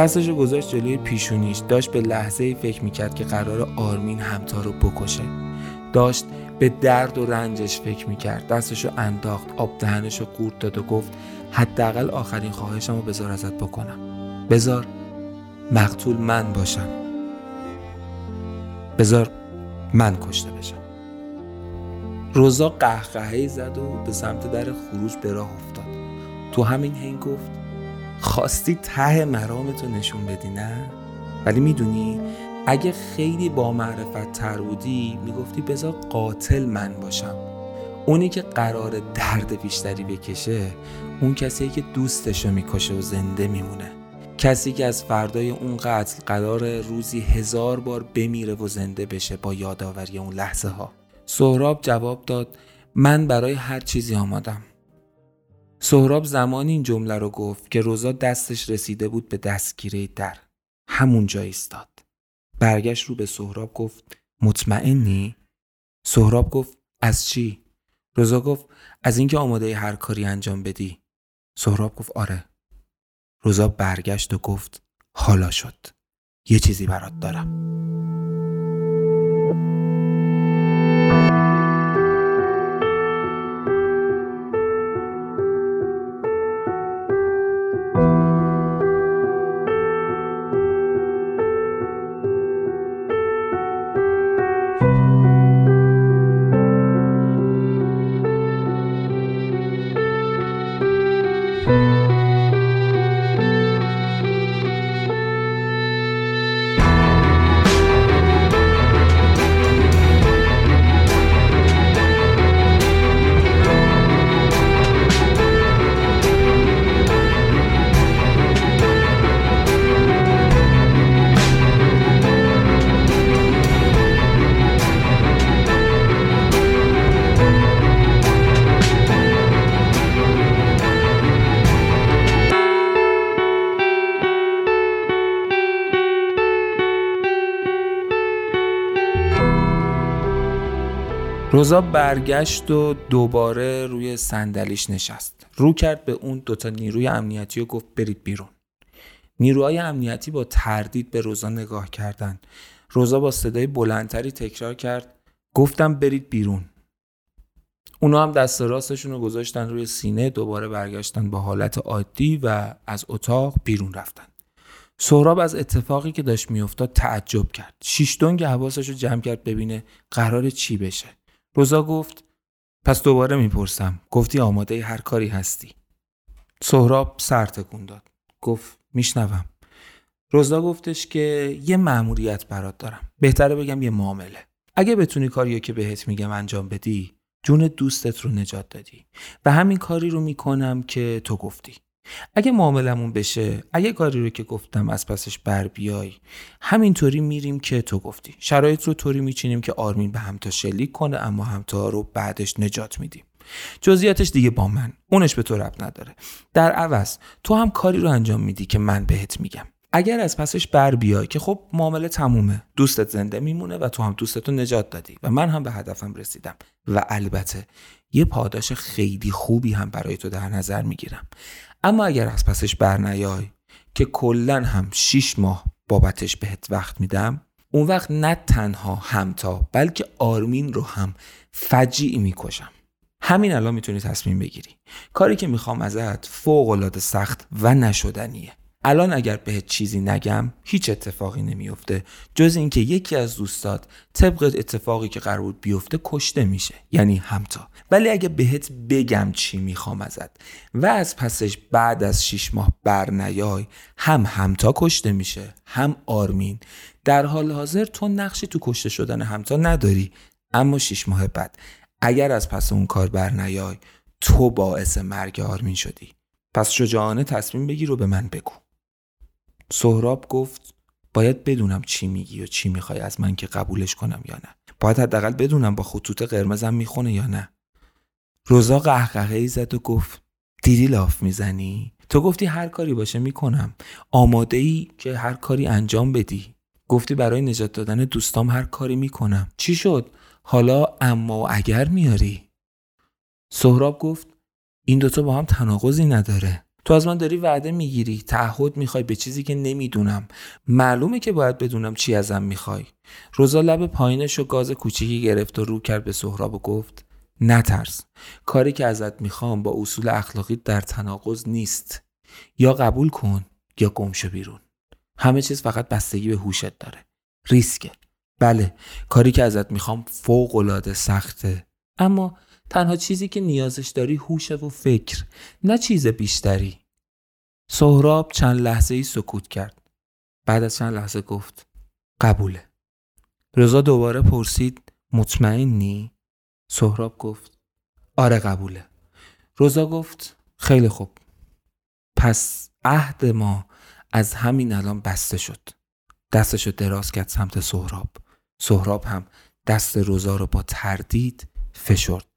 دستشو گذاشت جلوی پیشونیش داشت به لحظه فکر می‌کرد که قرار آرمین همتا رو بکشه. داشت به درد و رنجش فکر می‌کرد. دستشو انداخت آب دهنشو قورت داد و گفت حداقل آخرین خواهشم رو بذار ازت بکنم. بذار مقتول من باشم. بذار من کشته بشم. روزا قهقهه زد و به سمت در خروج به راه افتاد. تو همین هنگ گفت خواستی ته مرامتو نشون بدی نه؟ ولی می‌دونی اگه خیلی با معرفت تر بودی می‌گفتی بذار قاتل من باشم. اونی که قرار درد بیشتری بکشه اون کسی که دوستشو می‌کشه و زنده میمونه. کسی که از فردای اون قتل قرار روزی هزار بار بمیره و زنده بشه با یادآوری اون لحظه ها سهراب جواب داد من برای هر چیزی آمادم. سهراب زمانی این جمله رو گفت که روزا دستش رسیده بود به دستگیره در. همون جا ایستاد. برگشت رو به سهراب گفت مطمئنی؟ سهراب گفت از چی؟ روزا گفت از اینکه آماده هر کاری انجام بدی. سهراب گفت آره. روزا برگشت و گفت حالا شد. یه چیزی برات دارم. روزا برگشت و دوباره روی صندلیش نشست. رو کرد به اون دوتا نیروی امنیتی و گفت برید بیرون. نیروهای امنیتی با تردید به روزا نگاه کردن. روزا با صدای بلندتری تکرار کرد. گفتم برید بیرون. اونا هم دست راستشون رو گذاشتن روی سینه دوباره برگشتن با حالت عادی و از اتاق بیرون رفتن. سهراب از اتفاقی که داشت میافتاد تعجب کرد. شیش دنگ حواسش رو جمع کرد ببینه قرار چی بشه. روزا گفت پس دوباره می‌پرسم. گفتی آماده هر کاری هستی. سهراب سر تکون داد. گفت میشنوم. روزا گفتش که یه مأموریت برات دارم. بهتره بگم یه معامله. اگه بتونی کاریو که بهت میگم انجام بدی جون دوستت رو نجات دادی. و همین کاری رو می‌کنم که تو گفتی. اگه معاملمون بشه اگه کاری رو که گفتم از پسش بر بیای همینطوری میریم که تو گفتی. شرایط رو طوری میچینیم که آرمین به همتا شلیک کنه اما همتا رو بعدش نجات میدیم. جزئیاتش دیگه با من. اونش به تو رب نداره. در عوض تو هم کاری رو انجام میدی که من بهت میگم. اگر از پسش بر بیای که خب معامله تمومه دوستت زنده میمونه و تو هم دوستتو نجات دادی و من هم به هدفم رسیدم. و البته یه پاداش خیلی خوبی هم برای تو در نظر می‌گیرم. اما اگر از پسش بر نیای که کلا هم شیش ماه بابتش بهت وقت میدم اون وقت نه تنها همتا بلکه آرمین رو هم فجیعی می‌کشم. همین الان می‌تونی تصمیم بگیری. کاری که می‌خوام ازت فوق العاده سخت و نشدنیه. الان اگر بهت چیزی نگم هیچ اتفاقی نمیفته جز اینکه یکی از دوستات طبق اتفاقی که قرار بود بیفته کشته میشه. یعنی همتا. ولی اگه بهت بگم چی می‌خوام ازت و از پسش بعد از شیش ماه بر نیای هم همتا کشته میشه هم آرمین. در حال حاضر تو نقشی تو کشته شدن همتا نداری. اما شیش ماه بعد اگر از پس اون کار بر نیای تو باعث مرگ آرمین شدی. پس شجاعانه تصمیم بگیر و به من بگو. سهراب گفت باید بدونم چی میگی و چی می‌خوای از من که قبولش کنم یا نه. باید حداقل بدونم با خطوط قرمزم می‌خونه یا نه. روزا قهقهه ای زد و گفت دیدی لاف می‌زنی؟ تو گفتی هر کاری باشه می‌کنم. آماده ای که هر کاری انجام بدی. گفتی برای نجات دادن دوستام هر کاری می‌کنم. چی شد؟ حالا اما و اگر میاری. سهراب گفت این دوتا با هم تناقضی نداره. تو از من داری وعده می‌گیری تعهد می‌خوای به چیزی که نمی‌دونم. معلومه که باید بدونم چی ازم می‌خوای. روزا لب پایینش و گاز کوچیکی گرفت و رو کرد به سهراب و گفت نترس. کاری که ازت می‌خوام با اصول اخلاقی در تناقض نیست. یا قبول کن یا گمشو بیرون. همه چیز فقط بستگی به هوشت داره. ریسکه. بله کاری که ازت می‌خوام فوق العاده سخته. اما تنها چیزی که نیازش داری هوشه و فکر نه چیز بیشتری. سهراب چند لحظه ای سکوت کرد. بعد از چند لحظه گفت قبوله. رضا دوباره پرسید مطمئنی؟ سهراب گفت آره قبوله. رضا گفت خیلی خوب. پس عهد ما از همین الان بسته شد. دستشو دراز کرد سمت سهراب. سهراب هم دست روزا رو با تردید فشرد.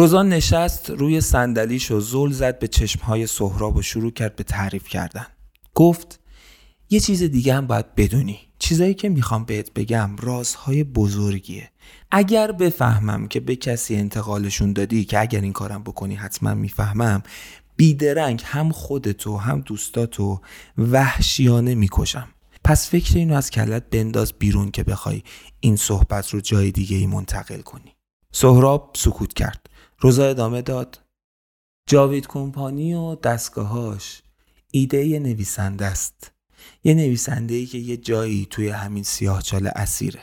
روزان نشست روی صندلیش و زل زد به چشمهای سهراب و شروع کرد به تعریف کردن. گفت یه چیز دیگه هم باید بدونی. چیزایی که می‌خوام بهت بگم رازهای بزرگیه. اگر بفهمم که به کسی انتقالشون دادی که اگر این کارم بکنی حتما می‌فهمم بیدرنگ هم خودتو هم دوستاتو وحشیانه می‌کشم. پس فکر اینو از کلت بنداز بیرون که بخوای این صحبت رو جای دیگه ای منتقل کنی. سهراب سکوت کرد. روزا ادامه داد. جاوید کمپانی و دستگاهاش ایده یه نویسنده است. یه نویسنده ای که یه جایی توی همین سیاهچال اسیره.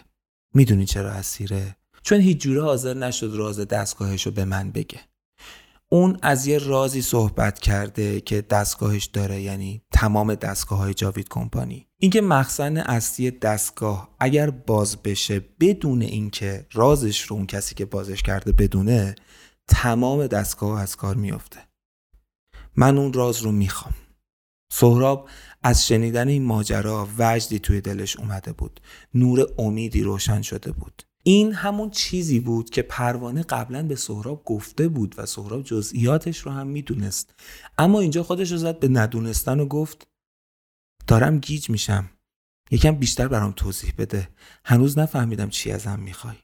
می‌دونی چرا اسیره؟ چون هیچ جوره حاضر نشد راز دستگاهش رو به من بگه. اون از یه رازی صحبت کرده که دستگاهش داره یعنی تمام دستگاه های جاوید کمپانی. اینکه مخزن اصلی دستگاه اگر باز بشه بدون اینکه رازش رو اون کسی که بازش کرده بدونه تمام دستگاه از کار میافته. من اون راز رو می‌خوام. سهراب از شنیدن این ماجرا وجدی توی دلش اومده بود. نور امیدی روشن شده بود. این همون چیزی بود که پروانه قبلا به سهراب گفته بود و سهراب جزئیاتش رو هم می‌دونست. اما اینجا خودش رو زد به ندونستن و گفت دارم گیج میشم. یکم بیشتر برام توضیح بده. هنوز نفهمیدم چی ازم می‌خوای.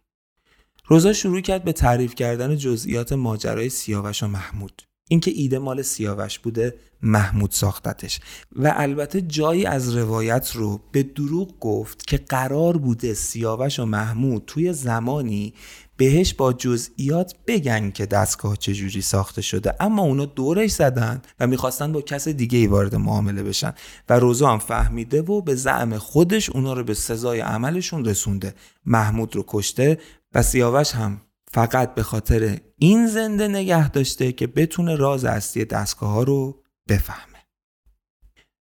روزا شروع کرد به تعریف کردن جزئیات ماجرای سیاوش و محمود. اینکه ایده مال سیاوش بوده محمود ساختتش. و البته جایی از روایت رو به دروغ گفت که قرار بوده سیاوش و محمود توی زمانی بهش با جزئیات بگن که دستگاه چجوری ساخته شده. اما اونا دورش زدن و می‌خواستن با کس دیگه ای وارد معامله بشن. و روزا هم فهمیده و به زعم خودش اونا رو به سزای عملشون رسونده. محمود رو کشته و سیاوش هم فقط به خاطر این زنده نگه داشته که بتونه راز اصلی دستگاه ها رو بفهمه.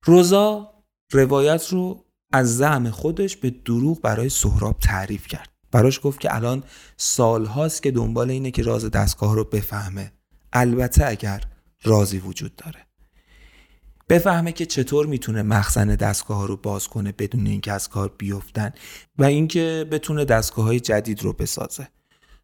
روزا روایت رو از زعم خودش به دروغ برای سهراب تعریف کرد. براش گفت که الان سالهاست که دنبال اینه که راز دستگاه رو بفهمه. البته اگر رازی وجود داره. بفهمه که چطور می‌تونه مخزن دستگاه رو باز کنه بدون اینکه از کار بیفتن و اینکه بتونه دستگاه های جدید رو بسازه.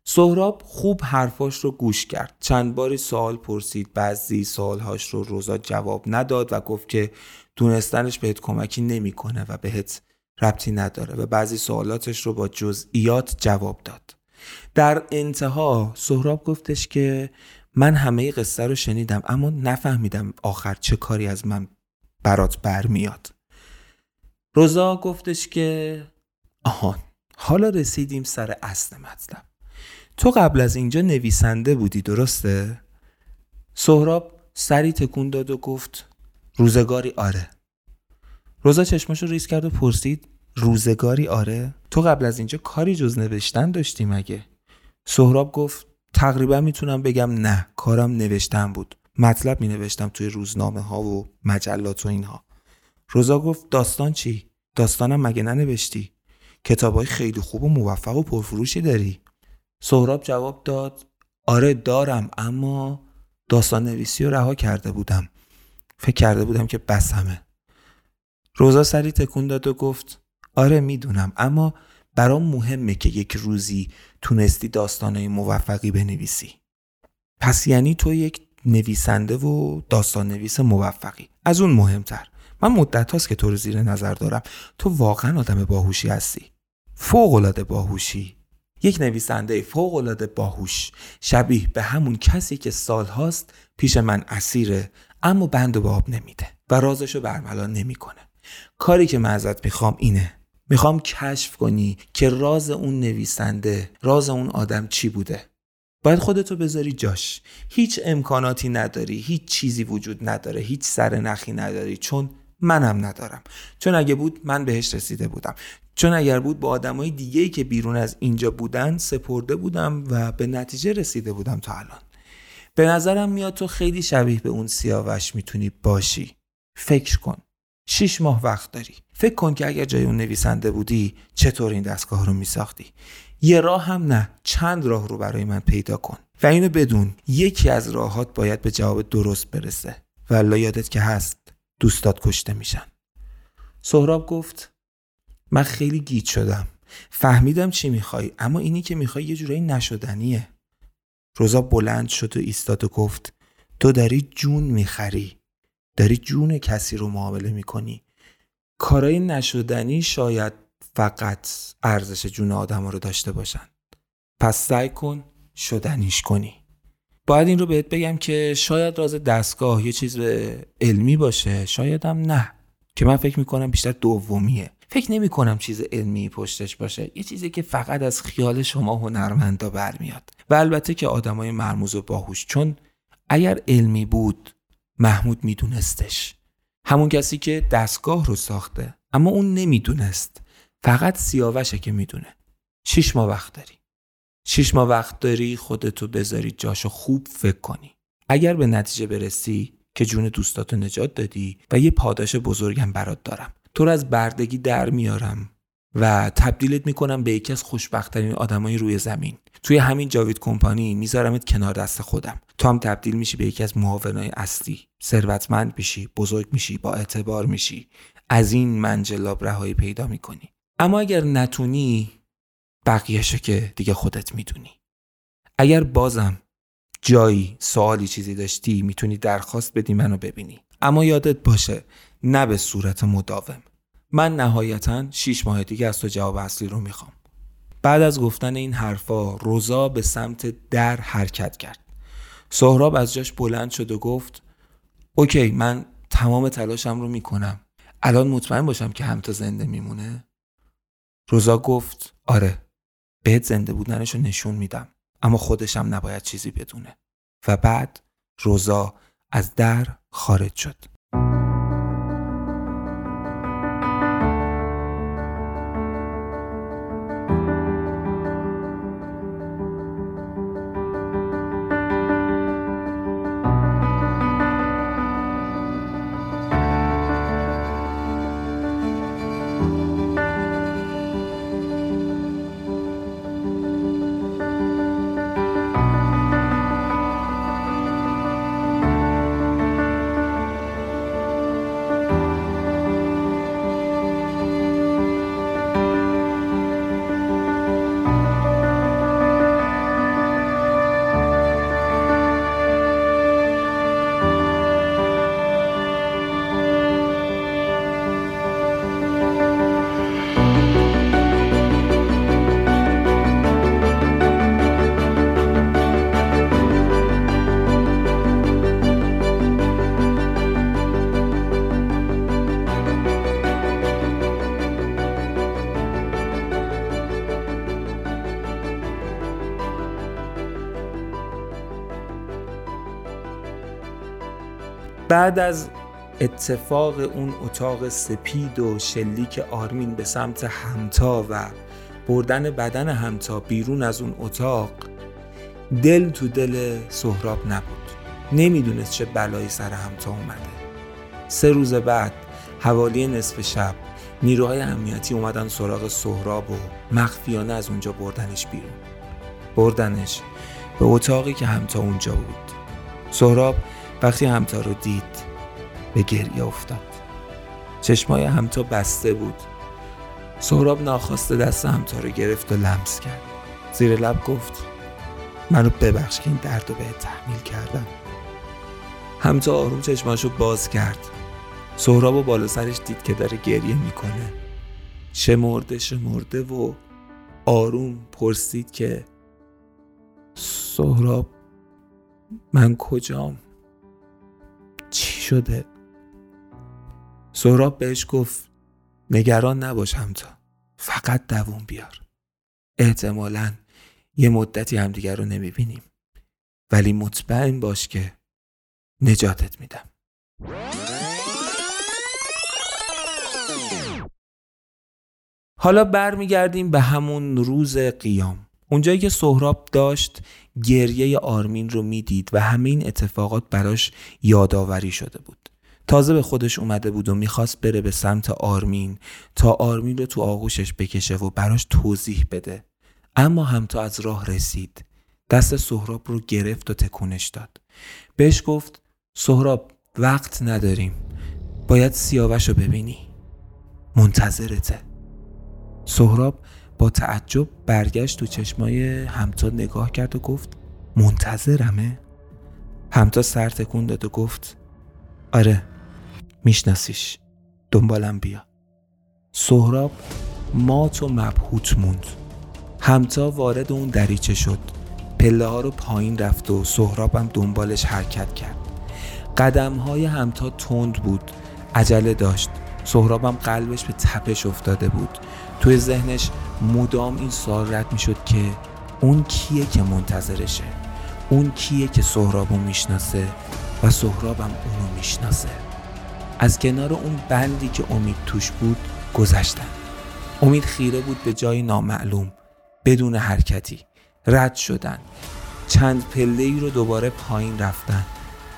سهراب خوب حرفاش رو گوش کرد. چند باری سوال پرسید بعضی سوالهاش رو روزا جواب نداد و گفت که دونستنش بهت کمکی نمی‌کنه و بهت ربطی نداره و بعضی سوالاتش رو با جزئیات جواب داد. در انتها سهراب گفتش که من همه قصه رو شنیدم اما نفهمیدم آخر چه کاری از من برات برمیاد. روزا گفتش که آهان حالا رسیدیم سر اصل مطلب. تو قبل از اینجا نویسنده بودی درسته؟ سهراب سری تکون داد و گفت روزگاری آره. روزا چشماشو ریز کرد و پرسید روزگاری؟ آره. تو قبل از اینجا کاری جز نوشتن داشتی مگه؟ سهراب گفت تقریبا می‌تونم بگم نه کارم نوشتن بود. مطلب می نوشتم توی روزنامه ها و مجلات و اینها. روزا گفت داستان چی؟ داستانم مگه ننوشتی؟ کتاب های خیلی خوب و موفق و پرفروشی داری؟ سهراب جواب داد آره دارم اما داستان نویسی رو رها کرده بودم. فکر کرده بودم که بسمه روزا سری تکون داد و گفت آره می‌دونم اما برام مهمه که یک روزی تونستی داستانهای موفقی بنویسی. پس یعنی تو یک نویسنده و داستان نویس موفقی. از اون مهمتر. من مدت هاست که تو رو زیر نظر دارم. تو واقعا آدم باهوشی هستی. فوق العاده باهوشی. یک نویسنده فوق العاده باهوش. شبیه به همون کسی که سال هاست پیش من اسیره اما بند و به آب نمیده و رازشو برملا نمی‌کنه. کاری که من ازت می‌خوام اینه. می‌خوام کشف کنی که راز اون نویسنده راز اون آدم چی بوده. باید خودتو بذاری جاش. هیچ امکاناتی نداری هیچ چیزی وجود نداره هیچ سر نخی نداری چون منم ندارم. چون اگه بود من بهش رسیده بودم. چون اگر بود با آدمای دیگه که بیرون از اینجا بودن سپرده بودم و به نتیجه رسیده بودم تا الان. به نظرم میاد تو خیلی شبیه به اون سیاوش می‌تونی باشی. فکر کن. شیش ماه وقت داری. فکر کن که اگر جای اون نویسنده بودی چطور این دستگاه رو میساختی؟ یه راه هم نه چند راه رو برای من پیدا کن. و اینو بدون یکی از راهات باید به جواب درست برسه. و یادت که هست دوستات کشته میشن. سهراب گفت من خیلی گیت شدم. فهمیدم چی می‌خوای اما اینی که می‌خوای یه جورایی نشدنیه. روزا بلند شد و ایستاد و گفت تو داری جون می‌خری. داری جون کسی رو معامله می‌کنی؟ کارای نشدنی شاید فقط ارزش جون آدم رو داشته باشن. پس سعی کن شدنیش کنی. باید این رو بهت بگم که شاید راز دستگاه یه چیز علمی باشه شاید هم نه. که من فکر می‌کنم بیشتر دومیه. فکر نمی کنم چیز علمی پشتش باشه. یه چیزی که فقط از خیال شما هنرمندا برمیاد. و البته که آدمای مرموز و باهوش چون اگر علمی بود محمود میدونستش. همون کسی که دستگاه رو ساخته اما اون نمی‌دونست. فقط سیاوشه که می‌دونه. شیش ماه وقت داری. شیش ماه وقت داری خودتو بذاری جاشو خوب فکر کنی. اگر به نتیجه برسی که جون دوستاتو نجات دادی و یه پاداش بزرگم برات دارم. تو رو از بردگی در میارم و تبدیلت می‌کنم به یکی از خوشبختترین آدمای روی زمین. توی همین جاوید کمپانی میذارمت کنار دست خودم. تو هم تبدیل میشی به یکی از معاونای اصلی. ثروتمند میشی بزرگ میشی با اعتبار میشی. از این منجلاب رهایی پیدا می‌کنی. اما اگر نتونی بقیهشو که دیگه خودت می‌دونی. اگر بازم جایی سوالی چیزی داشتی می‌تونی درخواست بدی منو ببینی. اما یادت باشه نه به صورت مداوم. من نهایتا شیش ماه دیگه از تو جواب اصلی رو می‌خوام. بعد از گفتن این حرفا روزا به سمت در حرکت کرد. سهراب از جاش بلند شد و گفت اوکی من تمام تلاشم رو می‌کنم. الان مطمئن باشم که همتا زنده میمونه. روزا گفت آره بهت زنده بودنش رو نشون میدم اما خودشم نباید چیزی بدونه. و بعد روزا از در خارج شد. بعد از اتفاق اون اتاق سپید و شلیک آرمین به سمت همتا و بردن بدن همتا بیرون از اون اتاق دل تو دل سهراب نبود. نمی‌دونست چه بلایی سر همتا اومده. سه روز بعد حوالی نصف شب نیروهای امنیتی اومدن سراغ سهراب و مخفیانه از اونجا بردنش بیرون. بردنش به اتاقی که همتا اونجا بود. سهراب وقتی همتا رو دید به گریه افتاد. چشمای همتا بسته بود. سهراب ناخواسته دست همتا رو گرفت و لمس کرد. زیر لب گفت منو ببخش که این درد رو به تحمیل کردم. همتا آروم چشماشو باز کرد. سهراب و بالا سرش دید که داره گریه می‌کنه. شمرده شمرده و آروم پرسید که سهراب من کجام؟ شده. سهراب بهش گفت نگران نباش همتا فقط دووم بیار. احتمالا یه مدتی همدیگر رو نمی‌بینیم. ولی مطمئن باش که نجاتت میدم. حالا برمیگردیم به همون روز قیام. اونجایی که سهراب داشت گریه آرمین رو می‌دید و همه این اتفاقات براش یادآوری شده بود. تازه به خودش اومده بود و می‌خواست بره به سمت آرمین تا آرمین رو تو آغوشش بکشه و براش توضیح بده. اما هم تا از راه رسید. دست سهراب رو گرفت و تکونش داد. بهش گفت سهراب وقت نداریم. باید سیاوش رو ببینی. منتظرته. سهراب با تعجب برگشت تو چشمای همتا نگاه کرد و گفت منتظرمه؟ همتا سر تکون داد و گفت آره میشناسیش. دنبالم بیا. سهراب مات و مبهوت موند. همتا وارد اون دریچه شد. پله ها رو پایین رفت و سهرابم دنبالش حرکت کرد. قدم های همتا تند بود. عجله داشت. سهرابم قلبش به تپش افتاده بود. توی ذهنش مدام این سوال رد می‌شد که اون کیه که منتظرشه؟ اون کیه که سهرابو می‌شناسه و سهرابم اونو می‌شناسه. از کنار اون بندی که امید توش بود گذشتن. امید خیره بود به جای نامعلوم بدون حرکتی. رد شدن. چند پله ای رو دوباره پایین رفتن.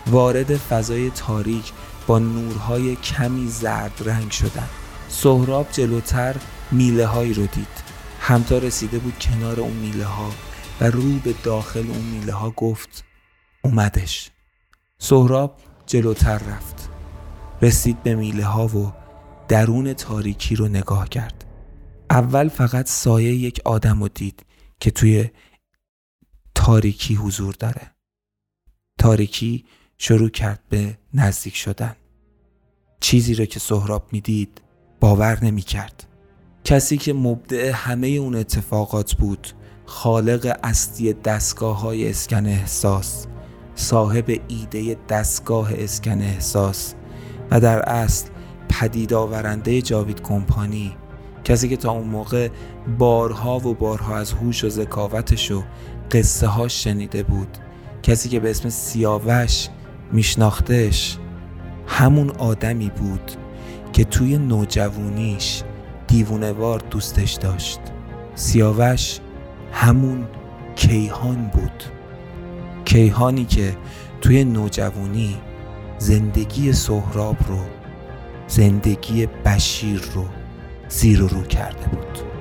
وارد فضای تاریک با نورهای کمی زرد رنگ شدن. سهراب جلوتر میله هایی رو دید. همتا رسیده بود کنار اون میله ها و رو به داخل اون میله ها گفت اومدش. سهراب جلوتر رفت. رسید به میله ها و درون تاریکی رو نگاه کرد. اول فقط سایه یک آدم رو دید که توی تاریکی حضور داره. تاریکی شروع کرد به نزدیک شدن. چیزی رو که سهراب می‌دید باور نمی کرد کسی که مبدع همه اون اتفاقات بود خالق اصلی دستگاه های اسکن احساس صاحب ایده دستگاه اسکن احساس و در اصل پدید آورنده جاوید کمپانی کسی که تا اون موقع بارها و بارها از هوش و ذکاوتش و قصه هاش شنیده بود کسی که به اسم سیاوش میشناختش همون آدمی بود که توی نوجوانیش دیوونوار دوستش داشت. سیاوش همون کیهان بود. کیهانی که توی نوجوانی زندگی سهراب رو زندگی بشیر رو زیر و رو کرده بود.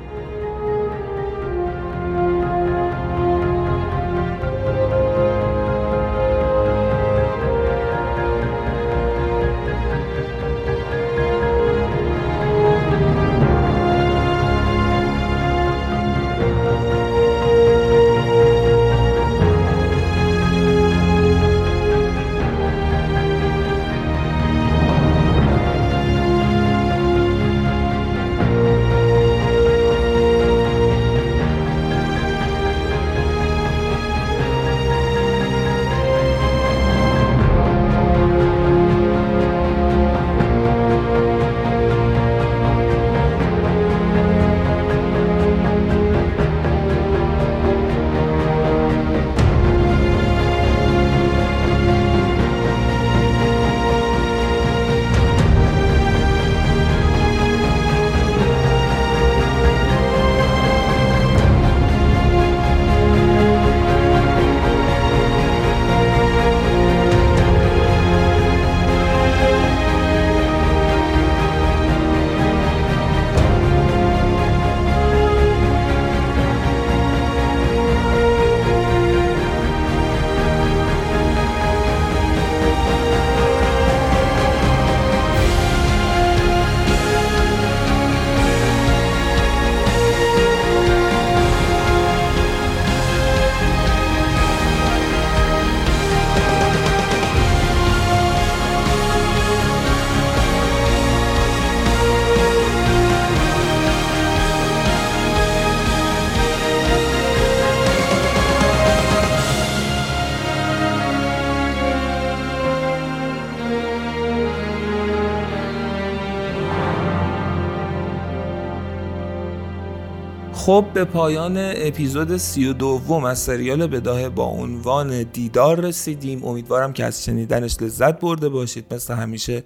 خب به پایان اپیزود سی و دوم از سریال بداه با عنوان دیدار رسیدیم. امیدوارم که از شنیدنش لذت برده باشید. مثل همیشه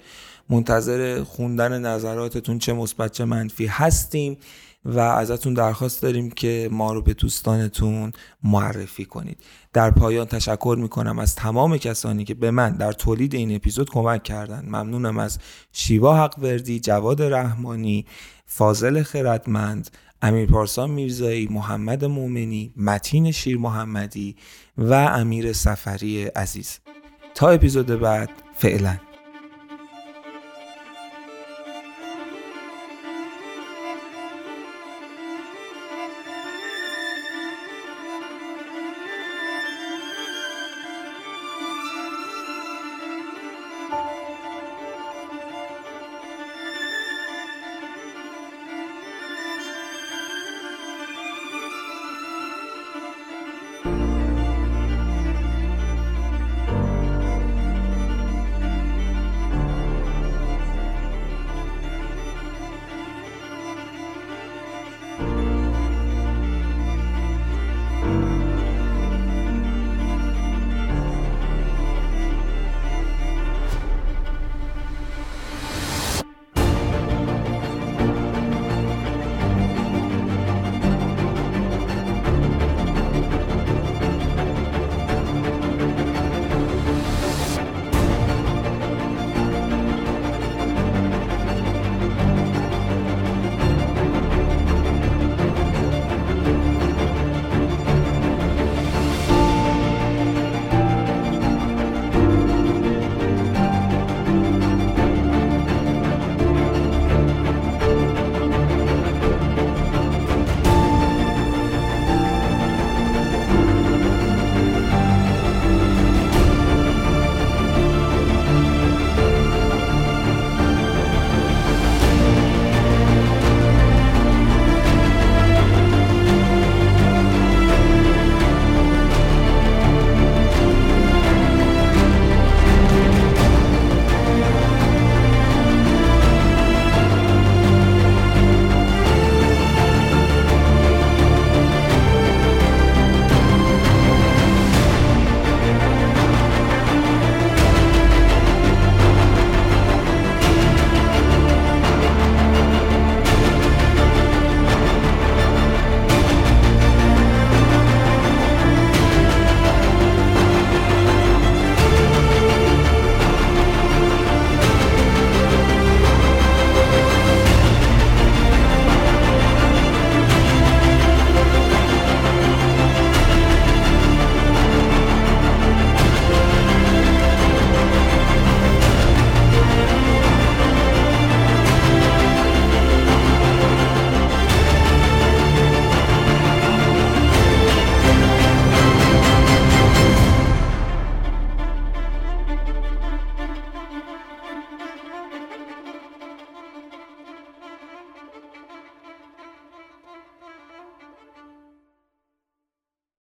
منتظر خوندن نظراتتون چه مثبت چه منفی هستیم و ازتون درخواست داریم که ما رو به دوستانتون معرفی کنید. در پایان تشکر می‌کنم از تمام کسانی که به من در تولید این اپیزود کمک کردن. ممنونم از شیوا حقوردی جواد رحمانی فاضل خردمند امیر پارسان میرزایی محمد مومنی متین شیر محمدی و امیر سفری عزیز. تا اپیزود بعد فعلا.